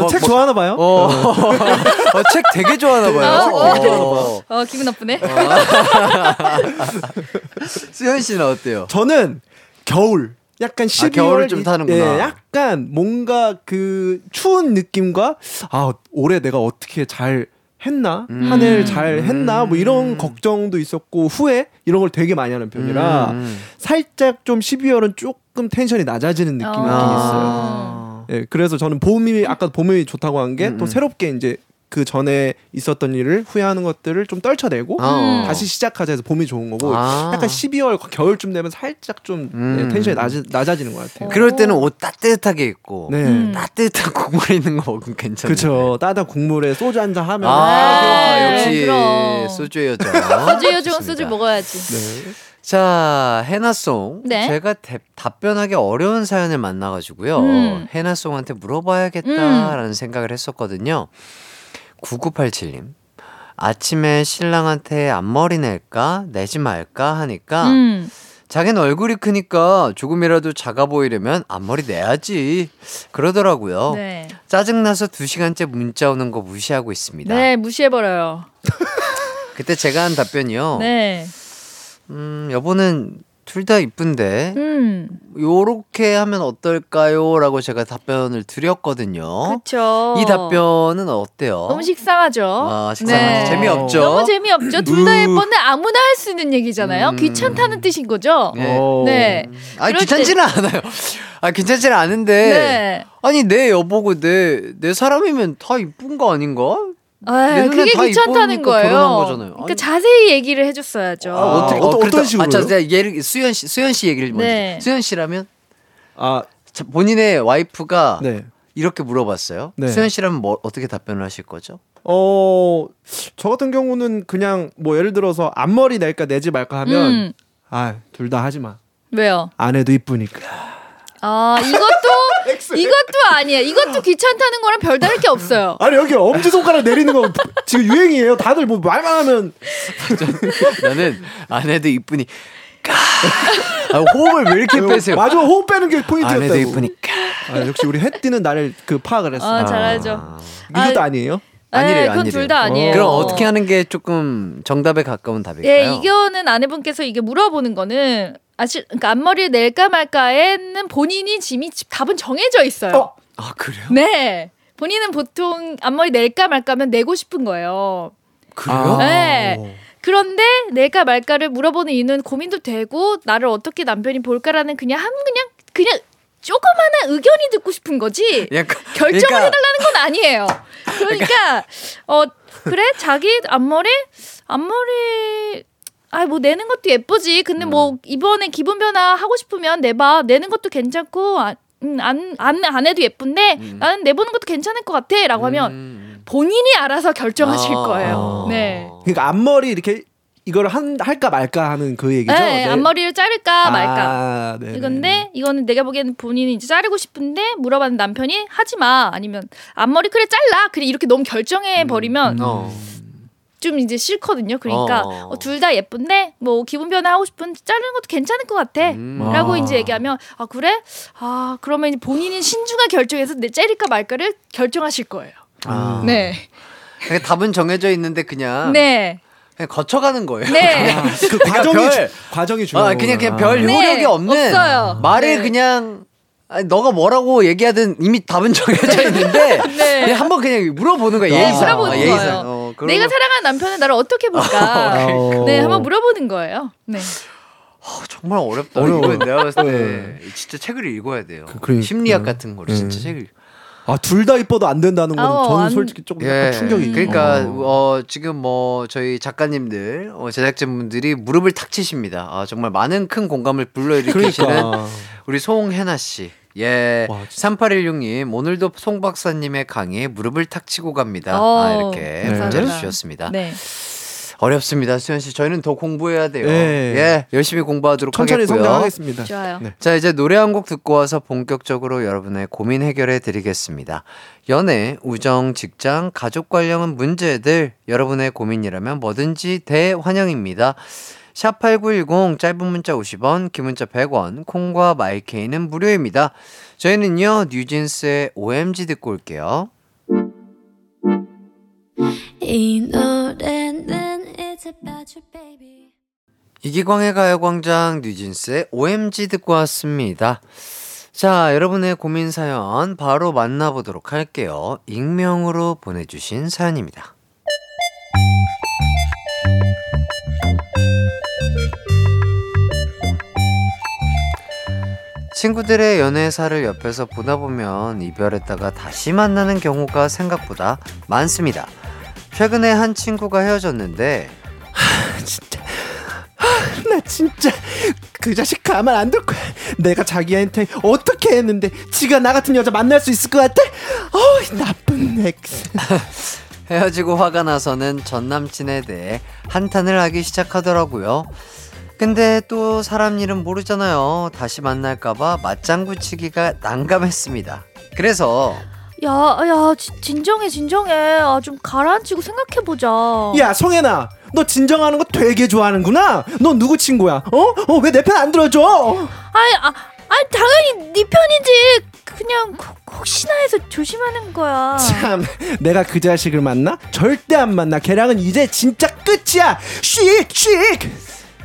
막- 책 막- 좋아하나 봐요. 어, 어, 책 되게 좋아하나 봐요. 아, 어. 어 기분 나쁘네. 수현 씨는 어때요? 저는 겨울 약간 12월 아, 겨울을 좀 타는구나. 예, 약간 뭔가 그 추운 느낌과 아 올해 내가 어떻게 잘 했나 음. 한 해를 잘 했나 뭐 이런 음. 걱정도 있었고 후회 이런 걸 되게 많이 하는 편이라 음. 살짝 좀 12월은 조금 텐션이 낮아지는 느낌이 있어요. 아. 예, 그래서 저는 봄이 아까 봄이 좋다고 한 게또 음, 음. 새롭게 이제 그 전에 있었던 일을 후회하는 것들을 좀 떨쳐내고 어. 다시 시작하자 해서 봄이 좋은 거고 아. 약간 12월 겨울쯤 되면 살짝 좀 음. 예, 텐션이 낮아, 낮아 지는 것 같아요. 그럴 때는 옷 따뜻하게 입고 네. 음. 따뜻한 국물 있는 거 먹으면 괜찮아요. 그렇죠. 따뜻한 국물에 소주 한 잔 하면 아, 네, 역시 그럼. 소주의 여자. 소주 요즘 소주. 먹어야지. 네. 자, 해나송. 네. 제가 대- 답변하기 어려운 사연을 만나가지고요. 음. 해나송한테 물어봐야겠다라는 생각을 했었거든요. 9987님. 아침에 신랑한테 앞머리 낼까? 내지 말까? 하니까 음. 자기는 얼굴이 크니까 조금이라도 작아 보이려면 앞머리 내야지. 그러더라고요. 네. 짜증나서 2시간째 문자 오는 거 무시하고 있습니다. 네, 무시해버려요. 그때 제가 한 답변이요. 네. 음, 여보는 둘 다 이쁜데 음. 요렇게 하면 어떨까요? 라고 제가 답변을 드렸거든요. 그쵸. 이 답변은 어때요? 너무 식상하죠. 아, 식상하죠. 네. 재미없죠? 너무 재미없죠. 둘다 으. 예쁜데 아무나 할 수 있는 얘기잖아요. 음. 귀찮다는 뜻인 거죠. 네. 어. 네. 아, 귀찮지는 않아요. 아, 귀찮지는 않은데. 네. 아니, 내 여보고 내, 내 사람이면 다 이쁜 거 아닌가? 아, 내 눈엔 그게 다 귀찮다는 거예요. 그러니까 아니. 자세히 얘기를 해줬어야죠. 아, 어떻게, 어떤- 그래서- 어떤 식으로요? 아, 자, 제가 예를, 수현 씨, 수현 씨 얘기를 먼저. 네. 수현 씨라면 아, 자, 본인의 와이프가 네. 이렇게 물어봤어요. 네. 수현 씨라면 뭐, 어떻게 답변을 하실 거죠? 어, 저 같은 경우는 그냥 뭐 예를 들어서 앞머리 낼까 내지 말까 하면 음. 아, 둘 다 하지 마. 왜요? 안 해도 이쁘니까. 아, 이것도, 이것도 아니에요. 이것도 귀찮다는 거랑 별다를 게 없어요. 아니 여기 엄지 손가락 내리는 거 지금 유행이에요. 다들 뭐 말만 하면 나는 안 해도 이쁘니. 까. 아, 호흡을 왜 이렇게 빼세요? 마지막 호흡 빼는 게안 포인트였다고. 해도 이쁘니까. 아, 역시 우리 해띠는 나를 그 파악을 했어. 아, 잘하죠. 이것도 아, 아, 니에요 아니래요, 그건 아니래요. 둘다 아니에요. 그럼 어떻게 하는 게 조금 정답에 가까운 답일까요? 예, 이거는 아내분께서 이게 물어보는 거는 아실 그러니까 앞머리를 낼까 말까에는 본인이 짐이 답은 정해져 있어요. 어? 아 그래요? 네. 본인은 보통 앞머리 낼까 말까면 내고 싶은 거예요. 그래요? 네. 그런데 낼까 말까를 물어보는 이유는 고민도 되고 나를 어떻게 남편이 볼까라는 그냥 한 그냥 그냥 조그마한 의견이 듣고 싶은 거지. 약간 결정을 그러니까- 해달라는 건 아니에요. 그러니까 어 그래 자기 앞머리 앞머리 아 뭐 내는 것도 예쁘지. 근데 음. 뭐 이번에 기분 변화 하고 싶으면 내봐 내는 것도 괜찮고 아, 음, 안, 안, 안 해도 예쁜데 나는 내보는 것도 괜찮을 것 같아 라고 하면 음. 본인이 알아서 결정하실 아. 거예요. 네. 그러니까 앞머리 이렇게 이걸 한 할까 말까 하는 그 얘기죠. 네, 앞머리를 자를까 말까. 아. 이건데 이거는 내가 보기에는 본인이 이제 자르고 싶은데 물어봤는 남편이 하지 마 아니면 앞머리 그래 잘라 그래 이렇게 너무 결정해 버리면 어. 좀 이제 싫거든요. 그러니까 어. 둘다 예쁜데 뭐 기분 변화하고 싶은 자르는 것도 괜찮을 것 같아. 음. 라고 아. 이제 얘기하면 아 그래? 아 그러면 이제 본인이 신중한 결정해서 내 자를까 말까를 결정하실 거예요. 아. 네, 그러니까 답은 정해져 있는데 그냥 네, 그냥 거쳐가는 거예요. 네. 그 과정이 별- 주- 과정이 아, 중요한 그냥 그냥 거구나. 별 네, 효력이 없는 없어요. 말을 네. 그냥 아니, 너가 뭐라고 얘기하든 이미 답은 정해져 있는데 네. 그냥 한번 그냥 물어보는 거야 네, 예의상 물어보는 아, 예의상. 거예요. 어, 그러면- 내가 사랑하는 남편은 나를 어떻게 볼까? 어. 네, 한번 물어보는 거예요. 네. 어, 정말 어렵다. 어려워요. 이거 내가 봤을 때 네. 진짜 책을 읽어야 돼요. 그- 그러니까. 심리학 같은 거를 진짜 네. 책을. 아, 둘 다 이뻐도 안 된다는 건 어, 저는 안- 솔직히 조금 예. 약간 충격이. 그러니까 어. 어, 지금 뭐 저희 작가님들, 어, 제작진분들이 무릎을 탁 치십니다. 아, 정말 많은 큰 공감을 불러일으키시는 그러니까. 우리 송혜나 씨. 예. 와, 진짜. 3816님, 오늘도 송 박사님의 강의에 무릎을 탁 치고 갑니다. 어, 아, 이렇게 감사합니다. 문자를 주셨습니다. 네. 어렵습니다, 수현 씨. 저희는 더 공부해야 돼요. 네. 예. 열심히 공부하도록 천천히 하겠고요. 성장하겠습니다. 좋아요. 네. 자, 이제 노래 한 곡 듣고 와서 본격적으로 여러분의 고민 해결해 드리겠습니다. 연애, 우정, 직장, 가족 관련 문제들 여러분의 고민이라면 뭐든지 대환영입니다. 샵8910 짧은 문자 50원, 긴 문자 100원, 콩과 마이케이는 무료입니다. 저희는요, 뉴진스의 OMG 듣고 올게요. 이 이기광의 가요광장 뉴진스의 OMG 듣고 왔습니다. 자, 여러분의 고민 사연 바로 만나보도록 할게요. 익명으로 보내주신 사연입니다. 친구들의 연애사를 옆에서 보다 보면 이별했다가 다시 만나는 경우가 생각보다 많습니다. 최근에 한 친구가 헤어졌는데 나 진짜 그 자식 가만 안 둘 거야. 내가 자기한테 어떻게 했는데 지가 나 같은 여자 만날 수 있을 것 같아? 어이 나쁜 엑스. 헤어지고 화가 나서는 전 남친에 대해 한탄을 하기 시작하더라고요. 근데 또 사람 일은 모르잖아요. 다시 만날까봐 맞장구 치기가 난감했습니다. 그래서 야, 야, 지- 진정해, 진정해. 아, 좀 가라앉히고 생각해보자. 야 송혜나, 너 진정하는 거 되게 좋아하는구나. 너 누구 친구야? 어? 어 왜 내 편 안 들어줘? 아이, 아, 아이, 당연히 네 편이지. 그냥 혹- 혹시나 해서 조심하는 거야. 참, 내가 그 자식을 만나? 절대 안 만나. 걔랑은 이제 진짜 끝이야. 씩, 씩.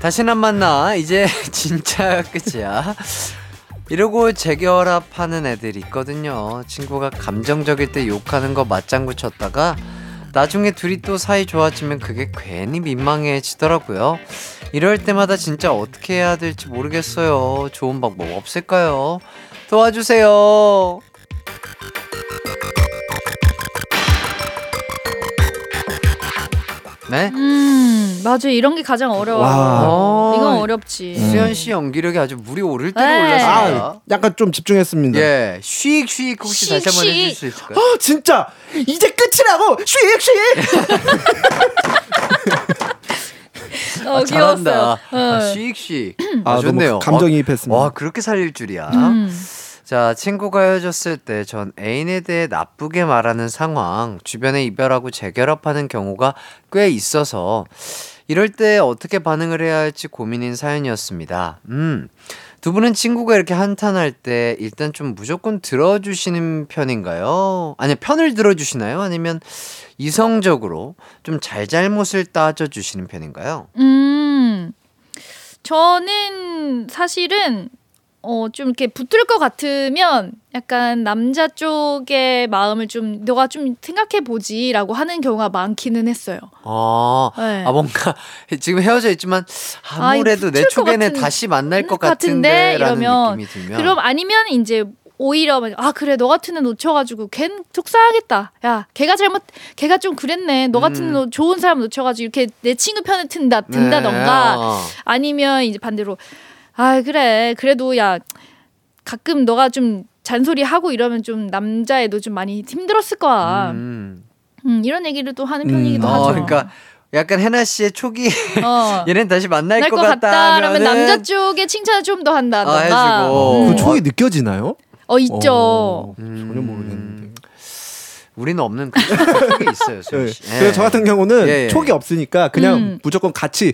다시는 안 만나. 이제 진짜 끝이야. 이러고 재결합하는 애들이 있거든요. 친구가 감정적일 때 욕하는 거 맞장구 쳤다가 나중에 둘이 또 사이 좋아지면 그게 괜히 민망해지더라고요. 이럴 때마다 진짜 어떻게 해야 될지 모르겠어요. 좋은 방법 없을까요? 도와주세요. 네? 음, 맞아. 이런 게 가장 어려워. 와. 이건 어렵지. 수현 씨 연기력이 아주 물이 오를 대로 네. 올랐습니다. 아, 약간 좀 집중했습니다. 예, 쉬익 쉬익 혹시 씩, 다시 한번 해줄 씩. 수 있을까요? 아, 진짜 이제 끝이라고. 씩, 씩. 어, 아, 잘한다. 귀여웠어요. 아, 어. 쉬익 쉬익. 아, 아, 너무 좋네요. 감정이입했습니다. 와, 그렇게 살릴 줄이야. 음. 자, 친구가 헤어졌을 때 전 애인에 대해 나쁘게 말하는 상황, 주변에 이별하고 재결합하는 경우가 꽤 있어서 이럴 때 어떻게 반응을 해야 할지 고민인 사연이었습니다. 음. 두 분은 친구가 이렇게 한탄할 때 일단 좀 무조건 들어주시는 편인가요? 아니, 편을 들어주시나요? 아니면 이성적으로 좀 잘잘못을 따져주시는 편인가요? 음, 저는 사실은 어, 좀 이렇게 붙을 것 같으면 약간 남자 쪽의 마음을 좀 너가 좀 생각해 보지라고 하는 경우가 많기는 했어요. 아, 네. 아 뭔가 지금 헤어져 있지만 아, 아무래도 내 붙을 것 쪽에는 같은- 다시 만날 것 같은데 같은데라는 이러면 느낌이 들면 그럼 아니면 이제 오히려 막, 아 그래 너 같은 애 놓쳐가지고 걘 속상하겠다. 야 걔가 잘못 걔가 좀 그랬네. 너 같은 음. 애 좋은 사람 놓쳐가지고 이렇게 내 친구 편에 든다 네, 든다던가 어. 아니면 이제 반대로 아 그래 그래도 야 가끔 너가 좀 잔소리 하고 이러면 좀 남자애도 좀 많이 힘들었을 거야. 음, 음. 이런 얘기를 또 하는 편이기도 어, 하죠. 그러니까 약간 해나 씨의 초기 어. 얘는 다시 만날 날것것 같다 하면은 남자 쪽에 칭찬을 좀더 아, 한다던가. 해주고. 음. 그 촉이 느껴지나요? 어 있죠. 어, 전혀 음. 모르겠는데. 우리는 없는 그 촉이 있어요, 네. 씨. 그래서 저 같은 경우는 예, 예. 촉이 없으니까 그냥 음. 무조건 같이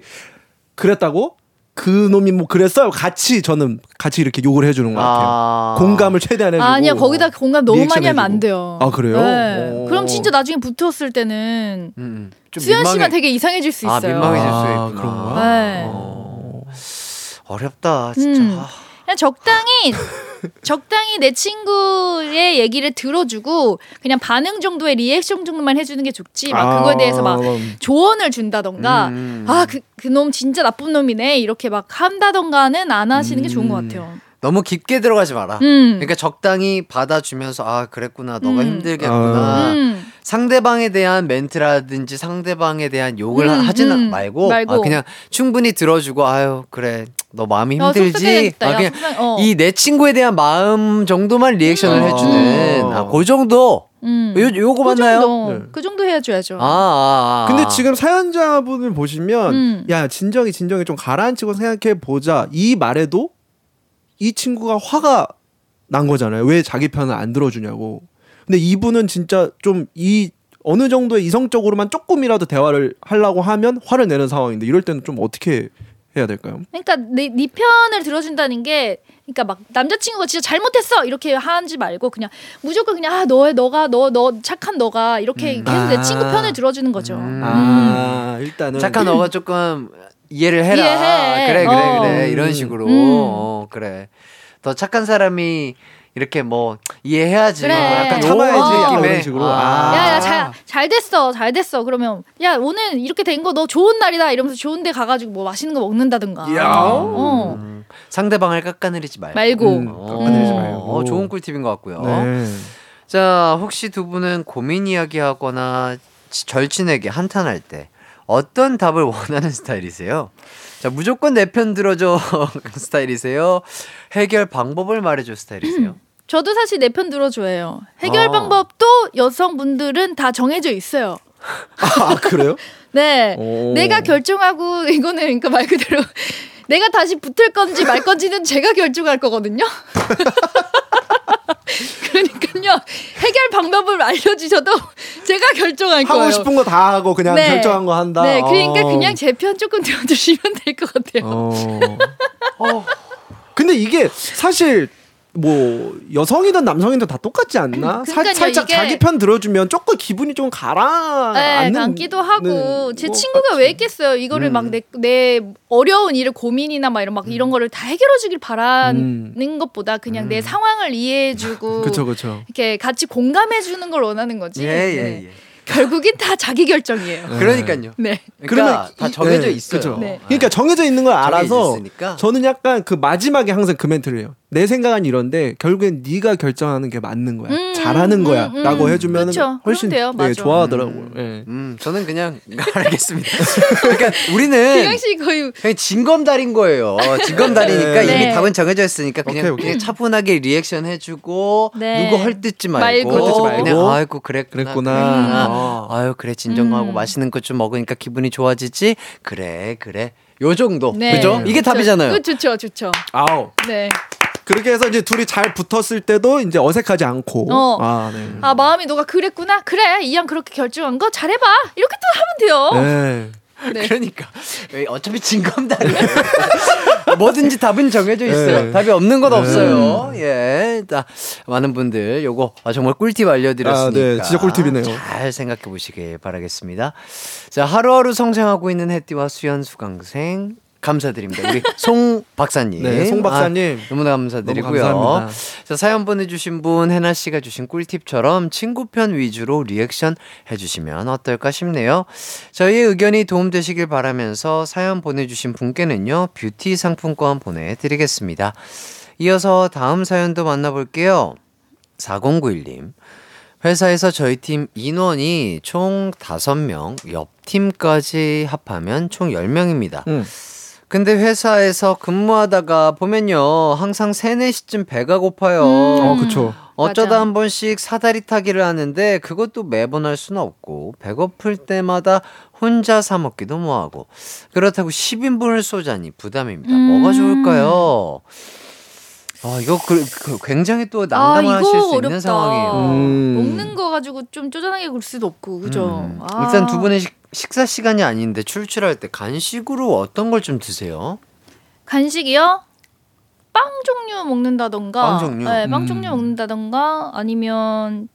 그랬다고 그 놈이 뭐 그랬어요. 같이 저는 같이 이렇게 욕을 해주는 것 같아요. 아. 공감을 최대한 해주고. 아니야 거기다 공감 너무 많이 하면 안 돼요. 아, 그래요? 네. 오. 그럼 진짜 나중에 붙었을 때는 음, 음. 좀 수현 씨만 민망해. 되게 이상해질 수 아, 있어요. 민망해질 수 아, 있구나. 그런 거야? 네. 어. 어렵다, 진짜. 음. 아. 그냥 적당히 적당히 내 친구의 얘기를 들어주고 그냥 반응 정도의 리액션 정도만 해주는 게 좋지 막 그거에 대해서 막 조언을 준다던가 음. 아그 그놈 진짜 나쁜 놈이네 이렇게 막 한다던가는 안 하시는 게 좋은 것 같아요. 너무 깊게 들어가지 마라. 음. 그러니까 적당히 받아주면서 아 그랬구나 너가 음. 힘들겠구나 음. 상대방에 대한 멘트라든지 상대방에 대한 욕을 음, 하지는 음. 말고, 말고. 아, 그냥 충분히 들어주고 아유 그래 너 마음이 어, 힘들지. 아, 야, 그냥 속상- 어. 이내 친구에 대한 마음 정도만 리액션을 음. 해주는 음. 아, 그 정도 음. 요, 요거 그 맞나요? 정도 네. 그 정도 해줘야죠. 아, 아, 아. 근데 지금 사연자분을 보시면 음. 야 진정이 진정이 좀 가라앉히고 생각해 보자 이 말에도 이 친구가 화가 난 거잖아요. 왜 자기 편을 안 들어주냐고. 근데 이분은 진짜 좀 이 어느 정도의 이성적으로만 조금이라도 대화를 하려고 하면 화를 내는 상황인데 이럴 때는 좀 어떻게 해야 될까요? 그러니까 네, 네 편을 들어준다는 게 그러니까 막 남자친구가 진짜 잘못했어 이렇게 하지 말고 그냥 무조건 그냥 아 너의 너가 너 너 착한 너가 이렇게 음. 계속 내 친구 아. 편을 들어주는 거죠. 음. 아 일단은 착한 너가 조금 이해를 해라. 이해해. 그래 그래 어. 그래 이런 식으로 음. 어, 그래 더 착한 사람이 이렇게 뭐 이해해야지. 그래. 뭐 약간 참아야지, 요런 약간 느낌의. 이런 식으로. 아. 야, 야, 잘, 잘 됐어, 잘 됐어. 그러면, 야, 오늘 이렇게 된 거 너 좋은 날이다. 이러면서 좋은 데 가가지고 뭐 맛있는 거 먹는다든가. 어, 음, 상대방을 깎아내리지 말고. 말고. 음, 깎아내리지 어, 말고. 어, 좋은 꿀팁인 것 같고요. 네. 자, 혹시 두 분은 고민 이야기하거나 지- 절친에게 한탄할 때 어떤 답을 원하는 스타일이세요? 자, 무조건 내 편 들어줘 스타일이세요? 해결 방법을 말해줘 스타일이세요? 저도 사실 내 편 들어줘요. 해결 아. 방법도 여성분들은 다 정해져 있어요. 아 그래요? 네. 오. 내가 결정하고 이거는 그러니까 말 그대로 내가 다시 붙을 건지 말 건지는 제가 결정할 거거든요. 그러니까요. 해결 방법을 알려주셔도 제가 결정할 거예요. 하고 싶은 거 다 하고 그냥 네. 결정한 거 한다. 네, 그러니까 어. 그냥 제 편 조금 들어주시면 될 것 같아요. 어. 근데 이게 사실 뭐 여성이든 남성이든 다 똑같지 않나? 살, 그러니까요, 살짝 이게- 자기 편 들어주면 조금 기분이 좀 가라앉는 네, 하고 제뭐 친구가 같지. 왜 있겠어요. 이거를 음. 막내 내 어려운 일을 고민이나 막 이런 막 이런 거를 다 해결해 주길 바라는 음. 것보다 그냥 내 상황을 이해해 주고 그쵸 그쵸. 이렇게 같이 공감해 주는 걸 원하는 거지. 예, 예, 네. 예. 결국엔 다 자기 결정이에요. 그러니까요. 네. 그러니까 다 이- 정해져 네, 있어요. 그죠. 네. 그러니까 정해져 있는 걸 알아서. 저는 약간 그 마지막에 항상 그 멘트를 해요. 내 생각은 이런데 결국엔 네가 결정하는 게 맞는 거야. 음, 잘하는 음, 거야 라고 음. 해주면 그쵸. 훨씬 돼요. 네, 맞아. 좋아하더라고요. 예. 음, 저는 그냥 알겠습니다. 그러니까 우리는 씨 거의 그냥 진검다리인 거예요. 진검다리니까 네. 이미 네. 답은 정해져 있으니까 그냥, 오케이, 오케이. 그냥 차분하게 리액션 해주고 네. 누구 헐뜯지 말고, 말고. 그냥 아이고 그랬구나. 그랬구나. 그랬구나. 어. 아유 그래 진정하고 음. 맛있는 것 좀 먹으니까 기분이 좋아지지. 그래 그래. 요 정도. 네. 그죠? 이게 그쵸. 답이잖아요. 그 좋죠, 좋죠. 아우. 네. 그렇게 해서 이제 둘이 잘 붙었을 때도 이제 어색하지 않고. 어. 아, 네. 아 마음이 너가 그랬구나. 그래 이 양 그렇게 결정한 거 잘해봐. 이렇게 또 하면 돼요. 네. 네. 그러니까 왜 어차피 진검다리. 뭐든지 답은 정해져 있어요. 네. 답이 없는 건 없어요. 예, 자, 많은 분들 요거 아, 정말 꿀팁 알려드렸으니까 아, 네. 진짜 꿀팁이네요. 잘 생각해 보시길 바라겠습니다. 자, 하루하루 성장하고 있는 해띠와 수연 수강생 감사드립니다. 우리 송 박사님. 네, 송 박사님. 아, 너무나 감사드리고요. 너무. 자, 사연 보내주신 분 해나 씨가 주신 꿀팁처럼 친구편 위주로 리액션 해주시면 어떨까 싶네요. 저희의 의견이 도움되시길 바라면서 사연 보내주신 분께는요 뷰티 상품권 보내드리겠습니다. 이어서 다음 사연도 만나볼게요. 4091님. 회사에서 저희 팀 인원이 총 5명, 옆 팀까지 합하면 총 10명입니다. 음. 근데 회사에서 근무하다가 보면요. 항상 3, 4시쯤 배가 고파요. 어, 그쵸. 어쩌다 맞아. 한 번씩 사다리 타기를 하는데 그것도 매번 할 수는 없고 배고플 때마다 혼자 사 먹기도 뭐하고 그렇다고 10인분을 쏘자니 부담입니다. 뭐가 음. 좋을까요? 아 이거 그, 그 굉장히 또아 난감하실 이거 수 어렵다. 있는 상황이에요. 음. 먹는 거 가지고 좀 쪼잔하게 굴 수도 없고 그죠. 음. 아. 일단 두 분의 식, 식사 시간이 아닌데 출출할 때 간식으로 어떤 걸 좀 드세요? 간식이요? 빵 종류 먹는다던가. 빵 종류? 네, 빵 음. 종류 먹는다던가 아니면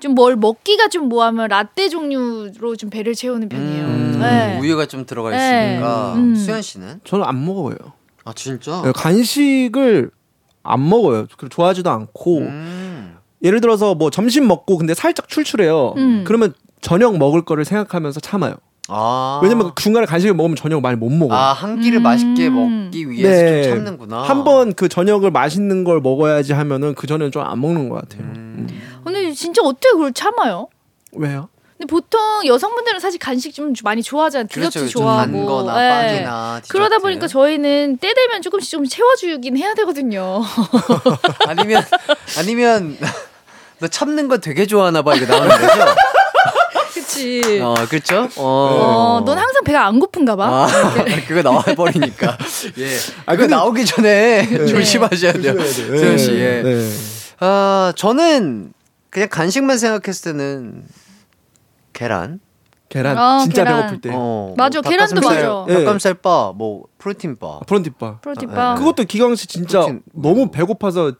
좀 뭘 먹기가 좀 뭐하면 라떼 종류로 좀 배를 채우는 편이에요. 음, 네. 우유가 좀 들어가 네. 있으니까 음. 수현 씨는? 저는 안 먹어요. 아 진짜? 네, 간식을 안 먹어요. 좋아하지도 않고. 음. 예를 들어서 뭐 점심 먹고 근데 살짝 출출해요. 음. 그러면 저녁 먹을 거를 생각하면서 참아요. 아 왜냐면 중간에 간식을 먹으면 저녁 많이 못 먹어요. 아, 한 끼를 음. 맛있게 먹기 위해서 네. 좀 참는구나. 한 번 그 저녁을 맛있는 걸 먹어야지 하면은 그 전에는 좀 안 먹는 것 같아요. 음. 근데 진짜 어떻게 그걸 참아요? 왜요? 근데 보통 여성분들은 사실 간식 좀 많이 좋아하잖아요. 디저트 그렇죠. 좀 좋아하고. 단 거나 네. 빵이나 디저트. 그러다 보니까 저희는 때 되면 조금씩 좀 채워주긴 해야 되거든요. 아니면 아니면 너 참는 거 되게 좋아하나 봐 이거 나오는 거죠? 그치. 어, 그렇죠? 어, 어. 넌 항상 배가 안 고픈가 봐. 아, 그거 나와 버리니까. 예. 아, 그거 근데- 나오기 전에 조심하셔야 돼요. 돼요. 수현 씨. 예. 네. 아, 저는 그냥 간식만 생각했을 때는 계란. 계란 어, 진짜 계란. 배고플 때. 어, 맞아, 뭐 계란도 닭가슴살- 맞아. 예. 닭가슴살 바, 뭐 프로틴 바. 프론티바. 프로틴바. 그것도 기광 씨 진짜 프로틴. 너무 배고파서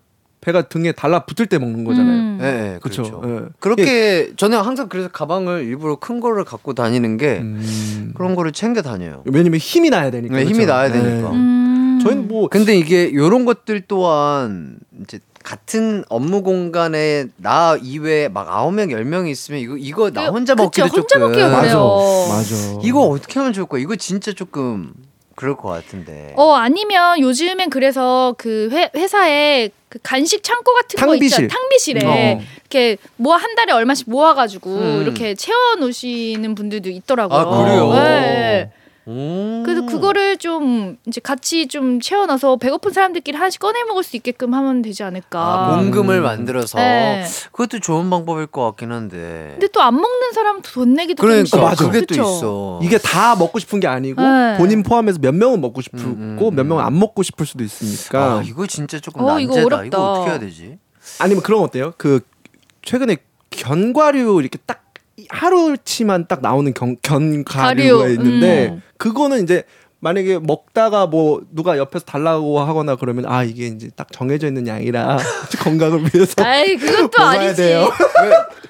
배가 등에 달라붙을 때 먹는 거잖아요. 음. 예, 예, 그쵸. 그렇죠. 예. 그렇게 저는 항상 그래서 가방을 일부러 큰 거를 갖고 다니는 게 음. 그런 거를 챙겨 다녀요. 왜냐면 힘이 나야 되니까. 네, 힘이 그쵸? 나야 네. 되니까. 음. 저희는 뭐 근데 이게 요런 것들 또한 이제 같은 업무 공간에 나 이외에 막 아홉 명, 열 명이 있으면 이거 이거 나 혼자 그쵸, 먹기도 혼자 조금 먹기가 그래요. 맞아. 이거 어떻게 하면 좋을까? 이거 진짜 조금 그럴 것 같은데. 어 아니면 요즘엔 그래서 그 회, 회사에 그 간식 창고 같은 거 탕비실. 있잖아요. 탕비실에 어. 이렇게 뭐 한 달에 얼마씩 모아가지고 음. 이렇게 채워 놓으시는 분들도 있더라고요. 아, 그래요? 네. 오. 그래서 그거를 좀 이제 같이 좀 채워놔서 배고픈 사람들끼리 하나씩 꺼내 먹을 수 있게끔 하면 되지 않을까. 아, 몽금을 만들어서 네. 그것도 좋은 방법일 것 같긴 한데. 근데 또 안 먹는 사람도 돈 내기도 그러니까 좀 맞아. 그게 그쵸? 또 있어. 이게 다 먹고 싶은 게 아니고 네. 본인 포함해서 몇 명은 먹고 싶고 음, 음, 몇 명은 안 먹고 싶을 수도 있으니까 아, 이거 진짜 조금 어, 난제다. 이거 이거, 어렵다. 어떻게 해야 되지? 아니면 그런 거 어때요? 그 최근에 견과류 이렇게 딱 하루치만 딱 나오는 견, 견과류가 있는데 음. 그거는 이제 만약에 먹다가 뭐 누가 옆에서 달라고 하거나 그러면 아 이게 이제 딱 정해져 있는 양이라 건강을 위해서 아이 그것도 먹어야 아니지. 돼요.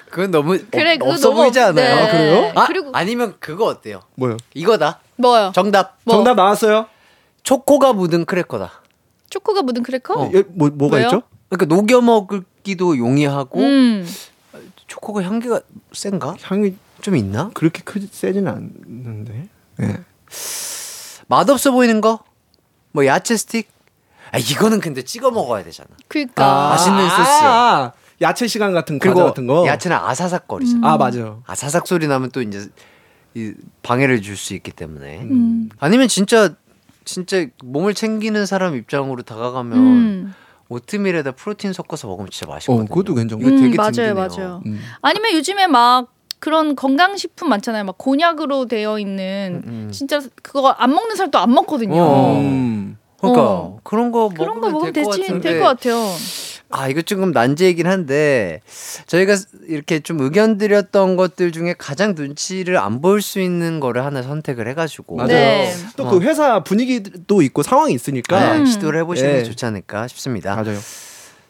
그건 너무 그래, 없- 그거 없어 너무 보이지 없- 않아요? 네. 아, 그래요? 아, 그리고- 아니면 그거 어때요? 뭐요? 이거다. 뭐요? 정답. 뭐? 정답 나왔어요? 초코가 묻은 크래커다. 초코가 묻은 크래커? 어. 예, 뭐 뭐가 왜요? 있죠? 그러니까 녹여 먹기도 용이하고 음. 초코가 향기가 센가? 향이 좀 있나? 그렇게 크지 세지는 않는데. 예. 맛없어 보이는 거? 뭐 야채 스틱? 아 이거는 근데 찍어 먹어야 되잖아. 그러니까 맛있는 소스. 아, 야채 시간 같은 그리고 같은 거. 야채는 아사삭거리잖아. 아 맞아. 아사삭 소리 나면 또 이제 이 방해를 줄 수 있기 때문에. 음. 아니면 진짜 진짜 몸을 챙기는 사람 입장으로 다가가면 음. 오트밀에다 프로틴 섞어서 먹으면 진짜 어, 맛있거든요. 그것도 괜찮고. 이거 되게 음, 맞아요, 든든해요. 맞아요. 음. 아니면 요즘에 막 그런 건강식품 많잖아요. 막 곤약으로 되어 있는 음. 진짜 그거 안 먹는 사람도 안 먹거든요. 어. 음. 그러니까 어. 그런 거 그런 거 먹으면 먹으면 될것 되지 같은데. 될것 같아요. 아 이거 조금 난제이긴 한데 저희가 이렇게 좀 의견 드렸던 것들 중에 가장 눈치를 안 볼 수 있는 거를 하나 선택을 해가지고 맞아요. 네. 또그 회사 분위기도 있고 상황이 있으니까. 네, 음. 시도를 해보시는 예. 게 좋지 않을까 싶습니다. 맞아요.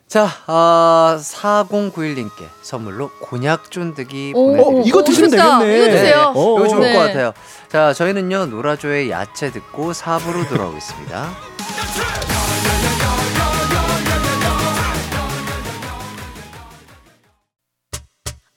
자, 어, 4091님께 선물로 곤약 쫀득이. 어, 이거 드시면 좋다. 되겠네. 이거 드세요. 어, 이거 좋을 네. 것 같아요. 자, 저희는요, 노라조의 야채 듣고 4부로 돌아오겠습니다.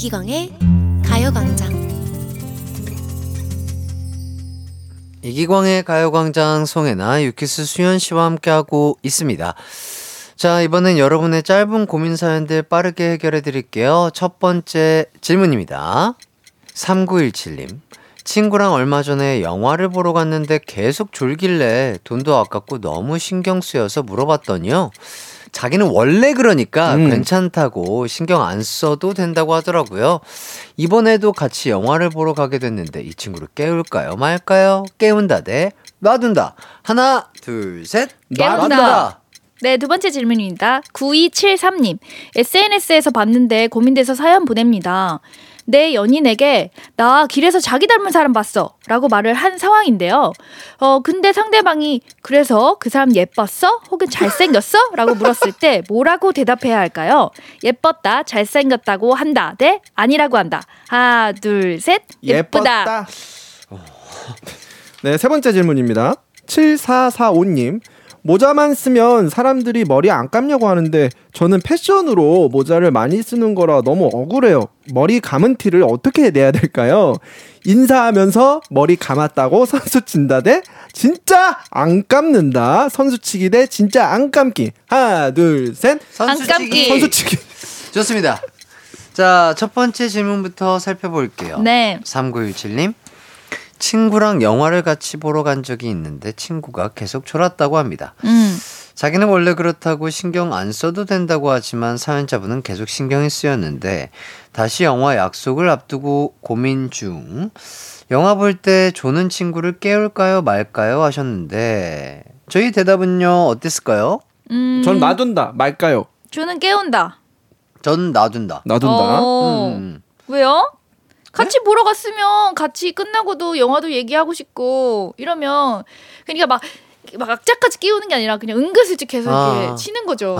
이기광의 가요광장 이기광의 가요광장 송혜나 유키스 수현 씨와 함께하고 있습니다. 자, 이번엔 여러분의 짧은 고민 사연들 빠르게 해결해 드릴게요. 첫 번째 질문입니다. 3917님. 친구랑 얼마 전에 영화를 보러 갔는데 계속 졸길래 돈도 아깝고 너무 신경 쓰여서 물어봤더니요. 자기는 원래 그러니까 음. 괜찮다고 신경 안 써도 된다고 하더라고요. 이번에도 같이 영화를 보러 가게 됐는데 이 친구를 깨울까요? 말까요? 깨운다 대 놔둔다. 하나, 둘, 셋. 깨운다. 네, 두 번째 질문입니다. 9273님. SNS에서 봤는데 고민돼서 사연 보냅니다. 내 연인에게 나 길에서 자기 닮은 사람 봤어 라고 말을 한 상황인데요. 어, 근데 상대방이 그래서 그 사람 예뻤어? 혹은 잘생겼어? 라고 물었을 때 뭐라고 대답해야 할까요? 예뻤다, 잘생겼다고 한다, 대 아니라고 한다. 하나, 둘, 셋. 예쁘다. 네, 세 번째 질문입니다. 7445님. 모자만 쓰면 사람들이 머리 안 감냐고 하는데 저는 패션으로 모자를 많이 쓰는 거라 너무 억울해요. 머리 감은 티를 어떻게 내야 될까요? 인사하면서 머리 감았다고 선수 친다 대 진짜 안 감는다. 선수 치기 대 진짜 안 감기. 하나, 둘, 셋. 선수치기. 감기. 선수 치기. 좋습니다. 자, 첫 번째 질문부터 살펴볼게요. 네. 3917님. 친구랑 영화를 같이 보러 간 적이 있는데 친구가 계속 졸았다고 합니다. 음. 자기는 원래 그렇다고 신경 안 써도 된다고 하지만 사연자분은 계속 신경이 쓰였는데 다시 영화 약속을 앞두고 고민 중. 영화 볼 때 조는 친구를 깨울까요 말까요 하셨는데 저희 대답은요 어땠을까요? 음. 전 놔둔다. 말까요? 저는 깨운다. 전 놔둔다. 놔둔다. 어, 음. 왜요? 같이 네? 보러 갔으면 같이 끝나고도 영화도 얘기하고 싶고 이러면 그러니까 막. 막 악착같이 끼우는 게 아니라 그냥 은근슬쩍 계속 이렇게 아. 치는 거죠.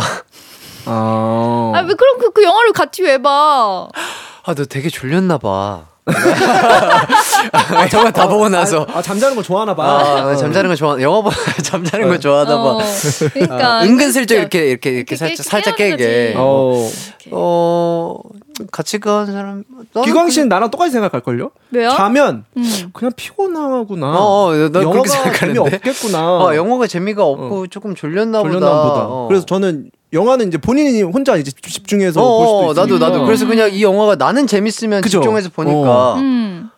아. 아왜 그럼 그, 그 영화를 같이 왜 봐? 아, 너 되게 졸렸나 봐. 영화 다 보고 나서. 아, 잠자는 거 좋아하나 봐. 아, 잠자는 거 좋아. 영화보다 잠자는 거 좋아하다 봐. 어, 그러니까 아, 은근슬쩍 이렇게 이렇게 이렇게 이렇게 살짝 깨- 살짝 깨우는 깨게. 어. 어 같이 간 사람. 기광 그- 씨는 나랑 똑같이 생각할 걸요? 왜요? 자면 음. 그냥 피곤하구나. 어, 어, 나 그렇게 영화가 생각하는데. 재미 없겠구나. 어, 영화가 재미가 없고 조금 졸렸나, 졸렸나 보다. 보다. 어. 그래서 저는 영화는 이제 본인이 혼자 이제 집중해서 어, 볼 수도 어, 나도. 나도 그래서 그냥 이 영화가 나는 재밌으면 그죠? 집중해서 보니까 음.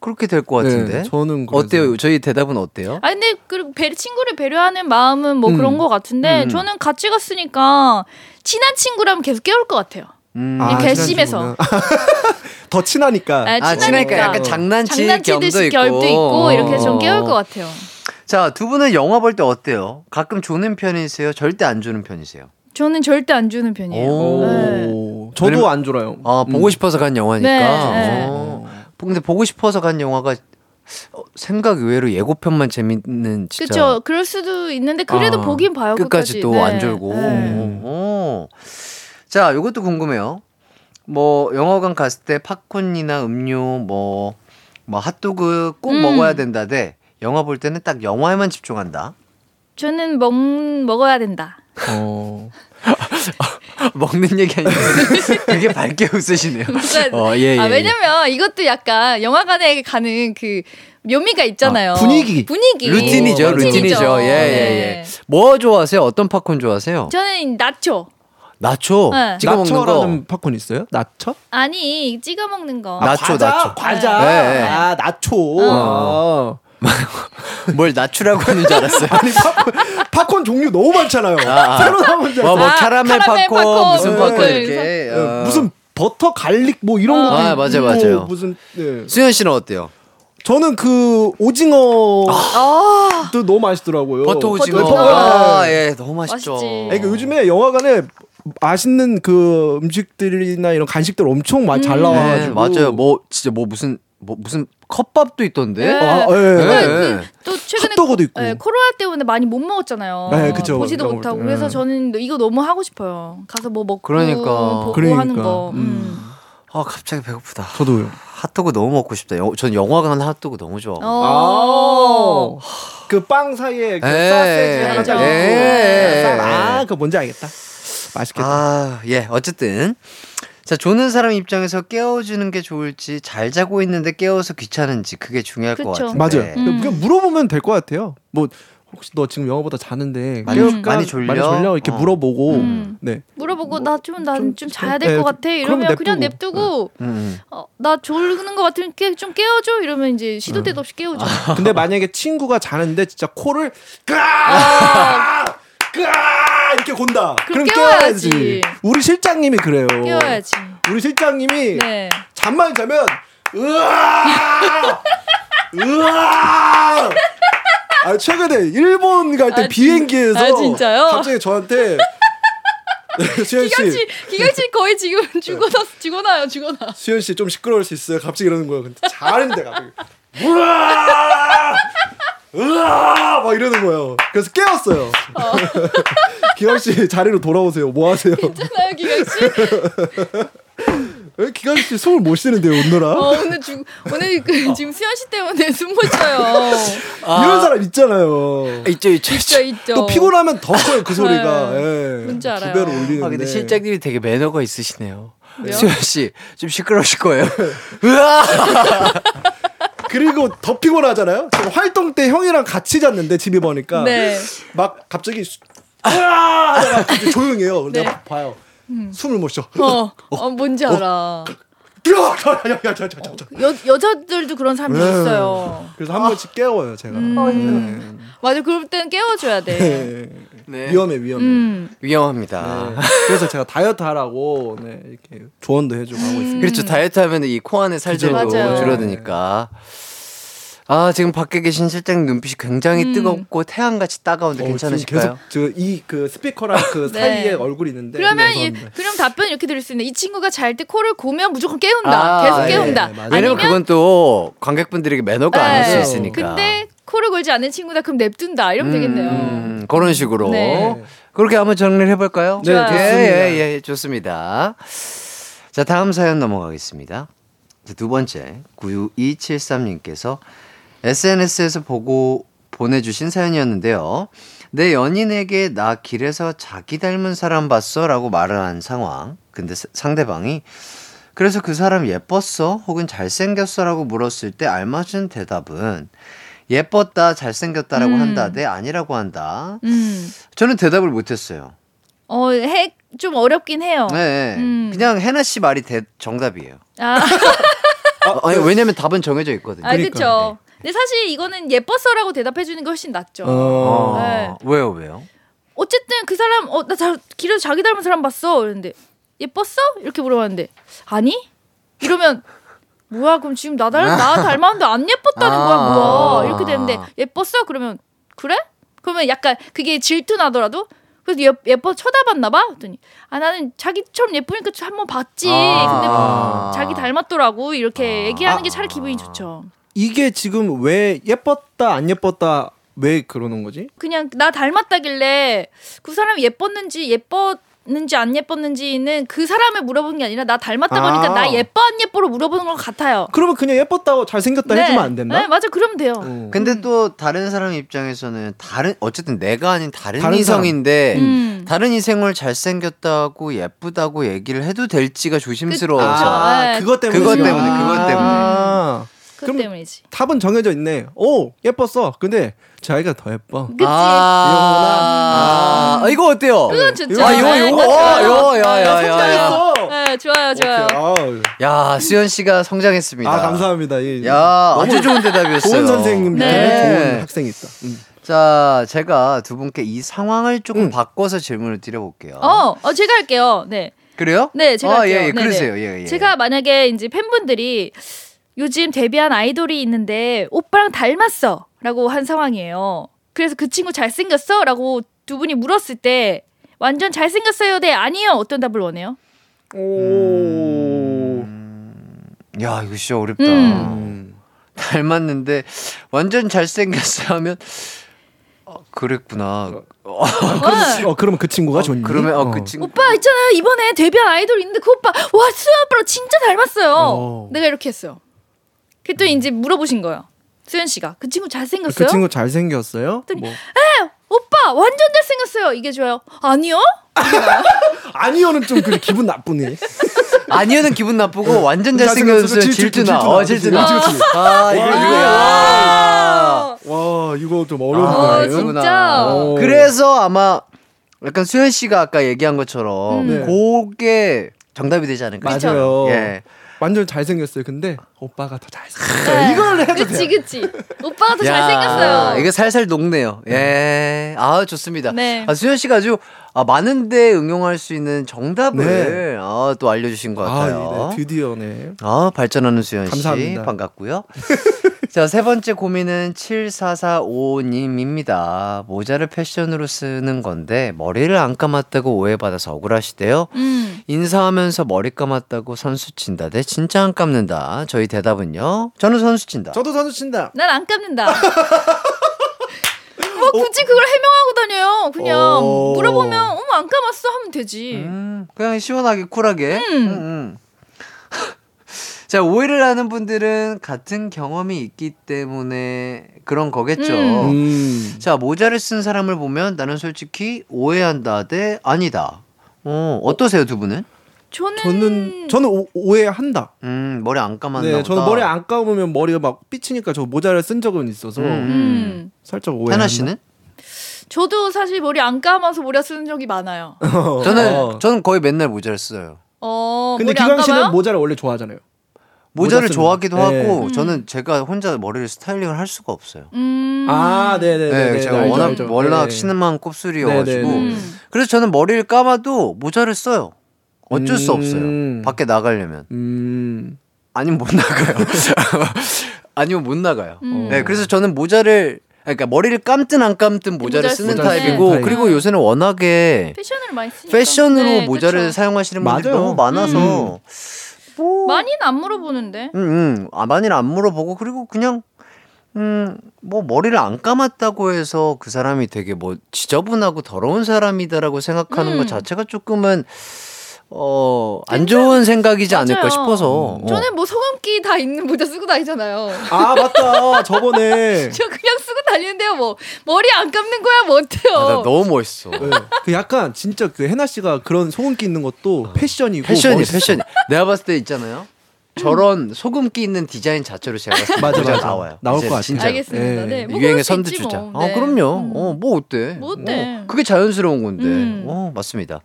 그렇게 될 것 같은데. 네, 저는 그래서. 어때요? 저희 대답은 어때요? 아 근데 그 배, 친구를 배려하는 마음은 뭐 음. 그런 것 같은데 음. 저는 같이 갔으니까 친한 친구라면 계속 깨울 것 같아요. 음. 아, 친구구나. 더 친하니까. 아, 아, 친하니까 약간 어. 장난치듯이 겸도 있고. 결도 있고 이렇게 좀 어. 깨울 것 같아요. 자, 두 분은 영화 볼 때 어때요? 가끔 조는 편이세요? 절대 안 조는 편이세요? 저는 절대 안 주는 편이에요. 오. 네. 오, 저도 안 졸아요. 아, 보고 음. 싶어서 간 영화니까. 네, 네. 어. 근데 보고 싶어서 간 영화가 어, 생각 외로 예고편만 재밌는 진짜 그렇죠. 그럴 수도 있는데 그래도 아, 보긴 봐요. 끝까지 또 네. 안 졸고. 네. 오. 자, 요것도 궁금해요. 뭐 영화관 갔을 때 팝콘이나 음료 뭐, 뭐 핫도그 꼭 음. 먹어야 된다대 영화 볼 때는 딱 영화에만 집중한다. 저는 먹 먹어야 된다. 어. 먹는 얘기 아니고 되게 밝게 웃으시네요. 어, 예, 예. 아 예. 왜냐면 이것도 약간 영화관에 가는 그 묘미가 있잖아요. 아, 분위기. 분위기. 루틴이죠, 어, 루틴이죠. 예, 예, 예. 뭐 좋아하세요? 어떤 팝콘 좋아하세요? 저는 나초. 나초 네. 찍어 먹는 거. 나초라는 팝콘 있어요? 나초? 아니 찍어 먹는 거. 나- 나초, 과자, 나초. 과자. 네, 네. 아, 나초. 어. 아. 뭘 나추라고 하는 줄 알았어요. 아니 팝콘, 팝콘 종류 너무 많잖아요. 아, 아. 새로 나온 줄 뭐, 뭐 아, 캐러멜 카라멜 팝콘, 팝콘, 무슨 네, 팝콘 네. 이렇게. 어. 무슨 버터 garlic 뭐 이런 어. 것도 아, 있고, 맞아요, 맞아요. 무슨 네. 수현 씨는 어때요? 저는 그 오징어도 아, 너무 맛있더라고요. 버터 오징어. 오징어. 아, 예, 너무 맛있죠. 맛있지. 아니, 그 요즘에 영화관에 맛있는 그 음식들이나 이런 간식들 엄청 많이 잘 음. 네, 나와가지고 맞아요. 뭐 진짜 뭐 무슨 뭐 무슨 컵밥도 있던데. 네. 아, 예. 네. 네, 그, 또 최근에 핫도그도 있고. 네, 코로나 때문에 많이 못 먹었잖아요. 네, 그쵸. 보지도 못하고. 그래서 네. 저는 이거 너무 하고 싶어요. 가서 뭐 먹고 그러니까. 보고 그러니까. 하는 거. 음. 음. 아 갑자기 배고프다. 저도요. 핫도그 너무 먹고 싶다. 영, 전 영화관 핫도그 너무 좋아. 어. 그빵 사이에 그 에, 소세지 하나 딱 에, 있고. 에. 아, 그거 뭔지 알겠다. 맛있겠다. 아, 예. 어쨌든 자 조는 사람 입장에서 깨워주는 게 좋을지 잘 자고 있는데 깨워서 귀찮은지 그게 중요할 것 그쵸. 같은데. 맞아요. 음. 그냥 물어보면 될 것 같아요. 뭐 혹시 너 지금 영화보다 자는데 많이 깨울까? 많이 졸려? 많이 졸려 이렇게 어. 물어보고 음. 네. 물어보고 나좀난좀 좀- 자야 네, 될것 좀- 같아 이러면 그냥 냅두고. 냅두고 음, 음. 어, 나 졸는 것 같으면 깨, 좀 깨워줘 이러면 이제 시도 때도 없이 깨워줘. 근데 만약에 친구가 자는데 진짜 코를 까! 까! 이렇게 곤다. 그럼 그럼 깨워야지. 깨워야지. 우리 실장님이 그래요. 깨워야지. 우리 실장님이 네. 잠만 자면 으아! 으아! 아 최근에 일본 갈때 아, 진- 비행기에서 아, 진짜요? 갑자기 저한테 네, 수현 씨, 씨 거의 지금 죽어나 죽어나요, 죽어나. 수현 씨 좀 시끄러울 수 있어요. 갑자기 이러는 거예요. 근데 자는데 갑자기 으아! 으아! 막 이러는 거예요. 그래서 깨웠어요. 기강 씨 자리로 돌아오세요. 뭐 하세요? 괜찮아요, 기강 씨? 왜 기강 씨 숨을 못 쉬는데요, 오늘아? 어, 오늘 죽 오늘 그 지금 수현 씨 때문에 숨 못 쉬어요. 이런 사람 있잖아요. 있죠, 있죠, 있죠, 있죠. 또 피곤하면 더 커요 그 소리가. 예. 뭔지 알아요. 두 배로 올리는데. 아, 근데 실장님이 되게 매너가 있으시네요. 왜요? 수현 씨, 좀 시끄러우실 거예요. 으아! 그리고 더 피곤하잖아요. 제가 활동 때 형이랑 같이 잤는데 집에 보니까 네. 막 갑자기 수- 으아! 하다가 갑자기 조용해요. 네. 내가 봐요. 숨을 못 쉬어. 어, 어 뭔지 알아. 여 여자들도 그런 사람이 네. 있어요. 그래서 한 번씩 깨워요 제가. 음. 맞아, 그럴 때는 깨워줘야 돼. 네. 네. 위험해 위험해. 음. 위험합니다. 네. 그래서 제가 다이어트 하라고 네, 이렇게 조언도 해주고 하고 있습니다. 그렇죠. 다이어트 하면 이 코 안에 맞아요. 줄어드니까. 아, 지금 밖에 계신 실장님 눈빛이 굉장히 음. 뜨겁고 태양같이 따가운데 어, 괜찮으실까요? 계속 저이 그 스피커랑 그 네. 사이에 얼굴이 있는데. 그러면 네, 이. 그럼 답변 이렇게 드릴 수 있네. 이 친구가 잘 때 코를 고면 무조건 깨운다. 아, 계속 예, 깨운다. 네, 맞아요. 왜냐면 아니면 그건 또 관객분들에게 매너가 아닐 수 네. 있으니까. 근데 코를 골지 않는 친구다 그럼 냅둔다. 이러면 되겠네요. 음, 그런 식으로. 네. 그렇게 한번 정리를 해볼까요? 네, 좋아요. 예, 좋습니다. 예, 예, 좋습니다. 자, 다음 사연 넘어가겠습니다. 자, 두 번째, 9273님께서 SNS에서 보고 보내주신 사연이었는데요. 내 연인에게 나 길에서 자기 닮은 사람 봤어? 라고 말을 한 상황. 근데 사- 상대방이 그래서 그 사람 예뻤어? 혹은 잘생겼어? 라고 물었을 때 알맞은 대답은 예뻤다, 잘생겼다라고 음. 한다, 네, 아니라고 한다. 음. 저는 대답을 못했어요. 어, 해, 좀 어렵긴 해요. 네, 음. 그냥 해나 씨 말이 대, 정답이에요. 아, 어, 아니, 왜냐면 답은 정해져 있거든요. 아 그쵸. 근데 사실 이거는 예뻤어라고 대답해 주는 게 훨씬 낫죠. 어. 네. 왜요, 왜요? 어쨌든 그 사람, 어, 나 자, 길에서 자기 닮은 사람 봤어. 이랬는데, 예뻤어? 이렇게 물어봤는데, 아니? 이러면, 뭐야, 그럼 지금 나, 닮, 나 닮았는데 안 예뻤다는 거야, 아. 뭐야. 이렇게 되는데, 예뻤어? 그러면, 그래? 그러면 약간 그게 질투 나더라도, 그래서 예, 예뻐 쳐다봤나 봐? 그랬더니, 아, 나는 자기처럼 예쁘니까 한번 봤지. 근데 뭐, 아. 자기 닮았더라고. 이렇게 얘기하는 아. 게 차라리 기분이 좋죠. 이게 지금 왜 예뻤다 안 예뻤다 왜 그러는 거지? 그냥 나 닮았다길래 그 사람이 예뻤는지 예뻤는지 안 예뻤는지는 그 사람을 물어보는 게 아니라 나 닮았다고 아. 하니까 나 예뻐 안 예뻐로 물어보는 것 같아요. 그러면 그냥 예뻤다고 잘생겼다 해주면 안 된다? 네, 맞아. 그러면 돼요. 어. 근데 또 다른 사람 입장에서는 다른 어쨌든 내가 아닌 다른, 다른 이성인데 음. 다른 이성을 잘생겼다고 예쁘다고 얘기를 해도 될지가 조심스러워서 아, 네. 그것 때문에 그것 때문에, 그것 때문에. 아, 그 그럼- 때문이지. 답은 정해져 있네. 오 예뻤어. 근데 자기가 더 예뻐. 그치? 아, 아, 이거 어때요? 그건 좋죠. 아, 이거 네, 이거 어, 요, 야, 야, 야, 야. 성장했어. 네, 좋아요, 좋아요. 야, 수현 씨가 성장했습니다. 아 감사합니다. 이- 야, 너무 아주 좋은 대답이었어요. 좋은 선생님 네. 좋은 학생이 있다. 음. 자, 제가 두 분께 이 상황을 조금 음. 바꿔서 질문을 드려볼게요. 어, 어, 제가 할게요. 네. 그래요? 네, 제가 아, 할게요. 예, 예, 네네. 그러세요. 예, 예. 제가 만약에 이제 팬분들이 요즘 데뷔한 아이돌이 있는데 오빠랑 닮았어 라고 한 상황이에요. 그래서 그 친구 잘생겼어? 라고 두 분이 물었을 때 완전 잘생겼어요? 네, 아니요. 어떤 답을 원해요? 오. 야, 이거 진짜 어렵다. 음. 음. 닮았는데 완전 잘생겼어 하면 어, 그랬구나. 어, 네. 어 그러면 그 친구가 좋니? 그러면 어, 그 친구 오빠 있잖아요. 이번에 데뷔한 아이돌 있는데 그 오빠 와 수현 오빠랑 진짜 닮았어요. 어. 내가 이렇게 했어요. 그랬더니 이제 물어보신 거예요. 수현 씨가 그 친구 잘생겼어요? 그 친구 잘생겼어요? 그랬더니 뭐. 오빠 완전 잘생겼어요. 이게 좋아요. 아니요? 아니요는 좀 그래 기분 나쁘네. 아니요는 기분 나쁘고 완전 잘생겼어. 잘생겼으면 질투, 질투나. 질투나. 어, 질투나. 그치. 아, 이거 이거야. 와 이거 좀 어, 어려운데. 이거구나. 진짜. 어. 그래서 아마 약간 수현 씨가 아까 얘기한 것처럼 음. 그게 정답이 되지 않을까? 맞아요. 예. 완전 잘생겼어요. 근데 오빠가 더 잘생겼어요. 네. 이걸 해도 그치 돼요. 그치. 오빠가 더 야, 잘생겼어요. 이게 살살 녹네요. 예. 아, 좋습니다. 네. 아, 수현 씨가 아주 아, 많은데 응용할 수 있는 정답을 네. 아, 또 알려주신 것 같아요. 아, 네, 드디어 네. 아, 발전하는 수현 씨. 감사합니다. 반갑고요. 자, 세 번째 고민은 7445님입니다. 모자를 패션으로 쓰는 건데 머리를 안 감았다고 오해받아서 억울하시대요. 음. 인사하면서 머리 감았다고 선수 친다. 대 진짜 안 감는다. 저희 대답은요? 저는 선수 친다. 저도 선수 친다. 난 안 감는다. 뭐 굳이 그걸 해명하고 다녀요. 그냥 어. 물어보면 어머 안 감았어 하면 되지. 음, 그냥 시원하게 쿨하게. 음. 음, 음. 자, 오해를 하는 분들은 같은 경험이 있기 때문에 그런 거겠죠. 음. 음. 자, 모자를 쓴 사람을 보면 나는 솔직히 오해한다 대 아니다. 어, 어떠세요, 두 분은? 저는 저는 저는 오, 오해한다. 음, 머리 안 감았나 네, 보다. 저는 머리 안 감으면 머리가 막 삐치니까 저 모자를 쓴 적은 있어서 음. 음. 살짝 오해. 하나 씨는? 저도 사실 머리 안 감아서 모자 쓰는 적이 많아요. 저는 어. 저는 거의 맨날 모자를 써요. 어, 근데 기광 씨는? 모자를 원래 좋아하잖아요. 모자를 모자 좋아하기도 거. 네. 하고 음. 저는 제가 혼자 머리를 스타일링을 할 수가 없어요. 음. 아, 네, 네, 네, 네. 제가 알죠, 워낙 알죠. 워낙 네. 신음한 곱슬이어가지고 네, 네, 네. 음. 그래서 저는 머리를 감아도 모자를 써요. 어쩔 수 음. 없어요. 밖에 나가려면 음. 아니면 못 나가요. 아니면 못 나가요. 음. 네, 그래서 저는 모자를 그러니까 머리를 감든 안 감든 모자를 모자를 쓰는 타입이고 타입. 그리고 요새는 워낙에 패션을 많이 쓰니까. 패션으로 네, 모자를 그쵸. 사용하시는 분들이 맞아요. 너무 많아서 뭐 많이는 안 물어보는데. 음, 음. 아, 많이는 안 물어보고 그리고 그냥 음, 뭐 머리를 안 감았다고 해서 그 사람이 되게 뭐 지저분하고 더러운 사람이다라고 생각하는 음. 것 자체가 조금은 어, 안 좋은 생각이지 않을까 맞아요. 싶어서. 어. 저는 뭐 소금기 다 있는 모자 쓰고 다니잖아요. 아 맞다 저번에 저 그냥 쓰고 다니는데요. 뭐 머리 안 감는 거야 뭐 어때요? 아, 나 너무 멋있어. 네. 그 약간 진짜 그 해나 씨가 그런 소금기 있는 것도 패션이고 패션이. 패션이. 내가 봤을 때 있잖아요. 저런 소금기 있는 디자인 자체로 제가 봤을 때 맞아, 맞아. 나와요. 나올 것 같아요. 진짜. 알겠습니다. 예. 네. 뭐수 선두 주자. 뭐. 아, 네. 그럼요. 음. 어, 뭐 어때? 뭐 어때? 어, 그게 자연스러운 건데. 음. 어, 맞습니다.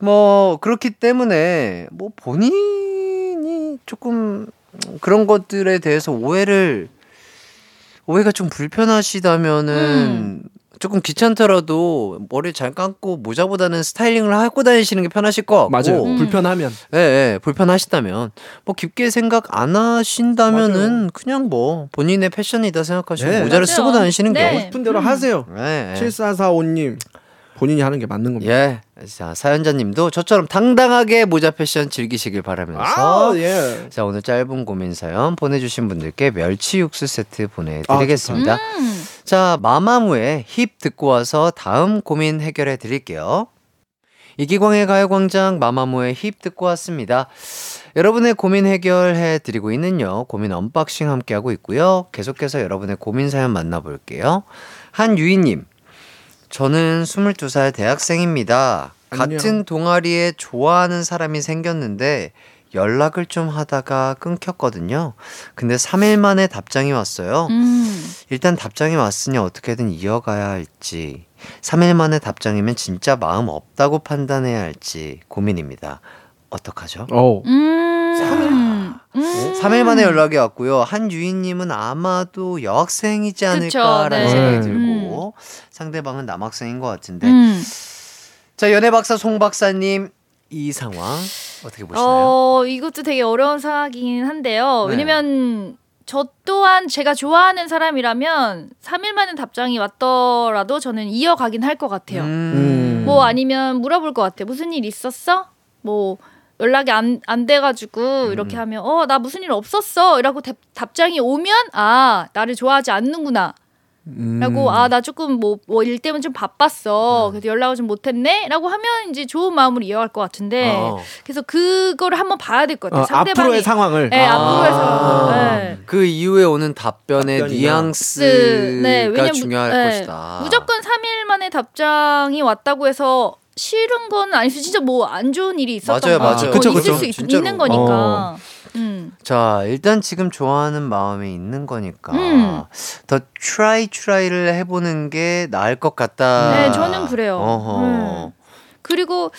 뭐 그렇기 때문에 뭐 본인이 조금 그런 것들에 대해서 오해를 오해가 좀 불편하시다면은 음. 조금 귀찮더라도 머리 잘 감고 모자보다는 스타일링을 하고 다니시는 게 편하실 것 같고 맞아요 음. 불편하면 예, 예, 불편하시다면 뭐 깊게 생각 안 하신다면은 그냥 뭐 본인의 패션이다 생각하시고 네. 모자를 맞아요. 쓰고 다니시는 네. 하고 싶은 대로 하세요 게 예, 예. 7445님 본인이 하는 게 맞는 겁니다 예. 자, 사연자님도 저처럼 당당하게 모자 패션 즐기시길 바라면서 아, 예. 자, 오늘 짧은 고민 사연 보내 주신 분들께 멸치 육수 세트 보내 드리겠습니다. 음. 자, 마마무의 힙 듣고 와서 다음 고민 해결해 드릴게요. 이기광의 가요광장 마마무의 힙 듣고 왔습니다. 여러분의 고민 해결해 드리고 있는요. 고민 unboxing 함께하고 있고요. 계속해서 여러분의 고민 사연 만나볼게요. 한유희님, 저는 22살 대학생입니다. 안녕. 같은 동아리에 좋아하는 사람이 생겼는데 연락을 좀 하다가 끊겼거든요. 근데 3일 만에 답장이 왔어요. 음. 일단 답장이 왔으니 어떻게든 이어가야 할지, 3일 만에 답장이면 진짜 마음 없다고 판단해야 할지 고민입니다. 어떡하죠? 어. 음. 음. 3일 만에 연락이 왔고요. 한유희님은 아마도 여학생이지 않을까라는 네. 생각이 음. 들고, 상대방은 남학생인 것 같은데. 음. 자, 연애 박사 송 박사님, 이 상황 어떻게 보시나요? 어, 이것도 되게 어려운 상황이긴 한데요. 네. 왜냐면 저 또한 제가 좋아하는 사람이라면 3일 만에 답장이 왔더라도 저는 이어가긴 할 것 같아요. 음. 뭐 아니면 물어볼 것 같아요. 무슨 일 있었어? 뭐 연락이 안, 안 돼가지고 이렇게 하면 어 나 무슨 일 없었어 이라고 답, 답장이 오면 아 나를 좋아하지 않는구나 음. 라고 아 나 조금 뭐뭐일 때문에 좀 바빴어 그래서 연락을 좀 못했네 라고 하면 이제 좋은 마음으로 이어갈 것 같은데 어. 그래서 그거를 한번 봐야 될 것 같아요 어, 상대방이 앞으로의 상황을 네, 아. 앞으로의 상황 네. 그 이후에 오는 답변의 답변이나. 뉘앙스가 네, 왜냐면 중요할 네, 것이다. 무조건 3일 만에 답장이 왔다고 해서 싫은 건 아니죠. 진짜 뭐 안 좋은 일이 있었던 맞아요, 거 맞아요. 뭐 그쵸, 있을 그쵸. 수 있, 진짜로. 있는 거니까. 음. 자, 일단 지금 좋아하는 마음이 있는 거니까 음. 더 try try를 해보는 게 나을 것 같다. 네, 저는 그래요. 어허. 음. 그리고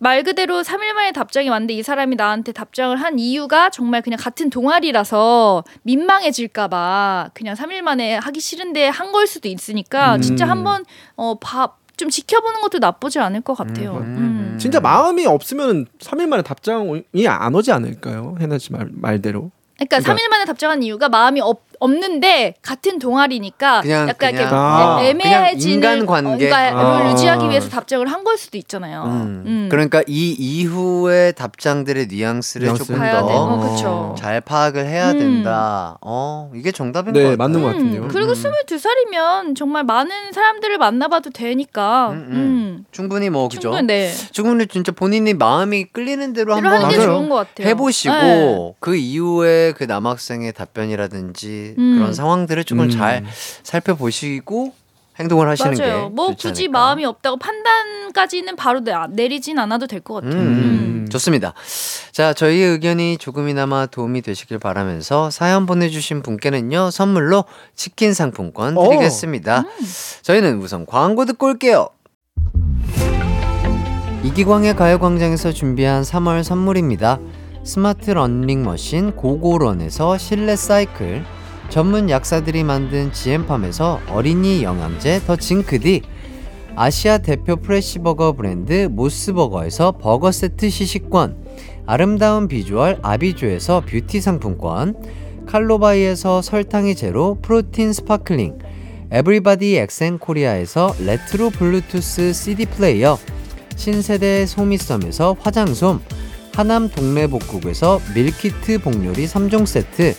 말 그대로 3일 만에 답장이 왔는데 이 사람이 나한테 답장을 한 이유가 정말 그냥 같은 동아리라서 민망해질까봐 그냥 3일 만에 하기 싫은데 한 걸 수도 있으니까 음. 진짜 한번 어, 봐, 좀 지켜보는 것도 나쁘지 않을 것 같아요. 음. 음. 진짜 마음이 없으면 3일 만에 답장이 안 오지 않을까요? 해나 씨 말, 말대로. 그러니까, 그러니까- 3일 만에 답장한 이유가 마음이 없, 없는데 같은 동아리니까 그냥- 약간 그냥- 이렇게 아, 애- 애매해지는 그냥 인간 관계? 뭔가를 아. 유지하기 위해서 답장을 한 걸 수도 있잖아요. 음. 음. 그러니까 이 이후의 답장들의 뉘앙스를 뉘앙스. 조금 봐야 돼. 어, 더 그쵸. 잘 파악을 해야 음. 된다. 어, 이게 정답인 것 네, 같아요. 맞는 것 같은데요. 그리고 음. 22살이면 정말 많은 사람들을 만나봐도 되니까. 음, 음, 음. 충분히 뭐 그죠? 충분히 네. 충분히 진짜 본인이 마음이 끌리는 대로 한번 게 맞아요. 좋은 것 같아요. 해보시고 네. 그 이후에 그 남학생의 답변이라든지 음. 그런 상황들을 조금 음. 잘 살펴보시고 행동을 하시는 맞아요. 게뭐 좋지 굳이 않을까. 마음이 없다고 판단까지는 바로 내, 내리진 않아도 될것 음, 같아요. 음. 음. 좋습니다. 자, 저희의 의견이 조금이나마 도움이 되시길 바라면서 사연 보내주신 분께는요, 선물로 치킨 상품권 오. 드리겠습니다. 저희는 우선 광고 듣고 올게요. 이기광의 가요광장에서 준비한 3월 선물입니다. 스마트 러닝머신 고고런에서 실내 사이클, 전문 약사들이 만든 지엠팜에서 어린이 영양제 더 징크디, 아시아 대표 fresh버거 브랜드 모스버거에서 버거 세트 시식권, 아름다운 비주얼 아비조에서 뷰티 상품권, 칼로바이에서 설탕이 제로 프로틴 sparkling, 에브리바디 엑센 코리아에서 레트로 블루투스 CD 플레이어, 신세대 소미섬에서 화장솜, 하남 동래복국에서 밀키트 복요리 3종 세트,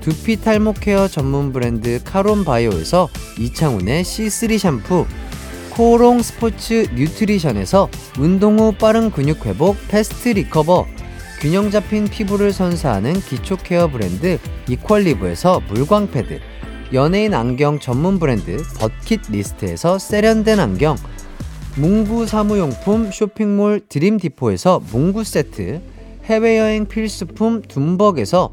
두피 탈모 care 전문 브랜드 카론 바이오에서 이창훈의 C3 샴푸, 코오롱 스포츠 뉴트리션에서 운동 후 빠른 근육 회복 패스트 리커버, 균형 잡힌 피부를 선사하는 기초 care 브랜드 이퀄리브에서 물광 패드, 연예인 안경 전문 브랜드 버킷 리스트에서 세련된 안경, 문구 사무용품 쇼핑몰 드림디포에서 문구 세트, 해외여행 필수품 둠벅에서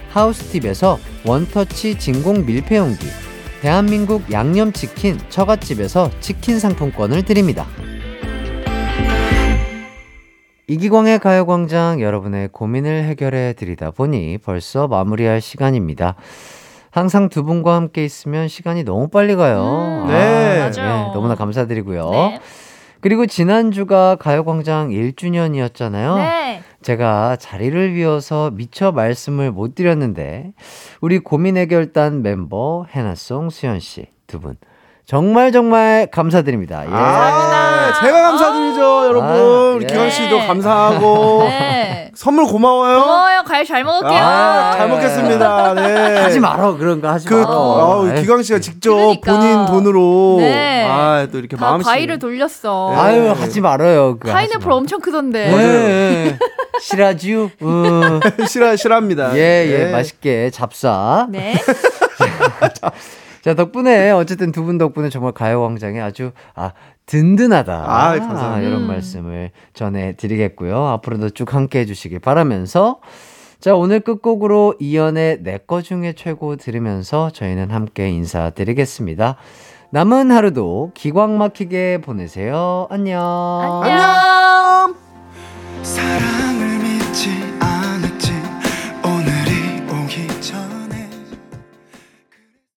하우스팁에서 원터치 진공 밀폐용기, 대한민국 양념치킨 처갓집에서 치킨 상품권을 드립니다. 이기광의 가요광장 여러분의 고민을 해결해 드리다 보니 벌써 마무리할 시간입니다. 항상 두 분과 함께 있으면 시간이 너무 빨리 가요. 음, 네. 맞아요. 너무나 감사드리고요. 네. 그리고 지난주가 가요광장 1주년이었잖아요. 네. 제가 자리를 비워서 미처 말씀을 못 드렸는데 우리 고민 해결단 멤버 해나송 수현 씨 두 분 정말 정말 감사드립니다. 예. 아, 제가 감사드리죠, 여러분. 아, 우리 예. 기광 씨도 감사하고. 네. 선물 고마워요. 고마워요. 과일 잘 먹을게요. 아, 잘 먹겠습니다. 네. 하지 말어 그런 거 하지 그, 말어. 아우, 아이, 기광 씨가 직접 그러니까. 본인 돈으로. 네. 아, 또 이렇게 다 마음씨. 과일을 돌렸어. 아유 하지 말아요. 파인애플 마. 엄청 크던데. 네. 실하지요? 어. 싫어, 싫어합니다. 예, 예, 네. 맛있게 잡사. 네. 자, 덕분에, 어쨌든 두 분 덕분에 정말 가요광장에 아주, 아, 든든하다. 아, 감사합니다. 이런 음. 말씀을 전해드리겠고요. 앞으로도 쭉 함께 해주시길 바라면서, 자, 오늘 끝곡으로 이연의 내 거 중에 최고 들으면서 저희는 함께 인사드리겠습니다. 남은 하루도 기광 막히게 보내세요. 안녕. 안녕.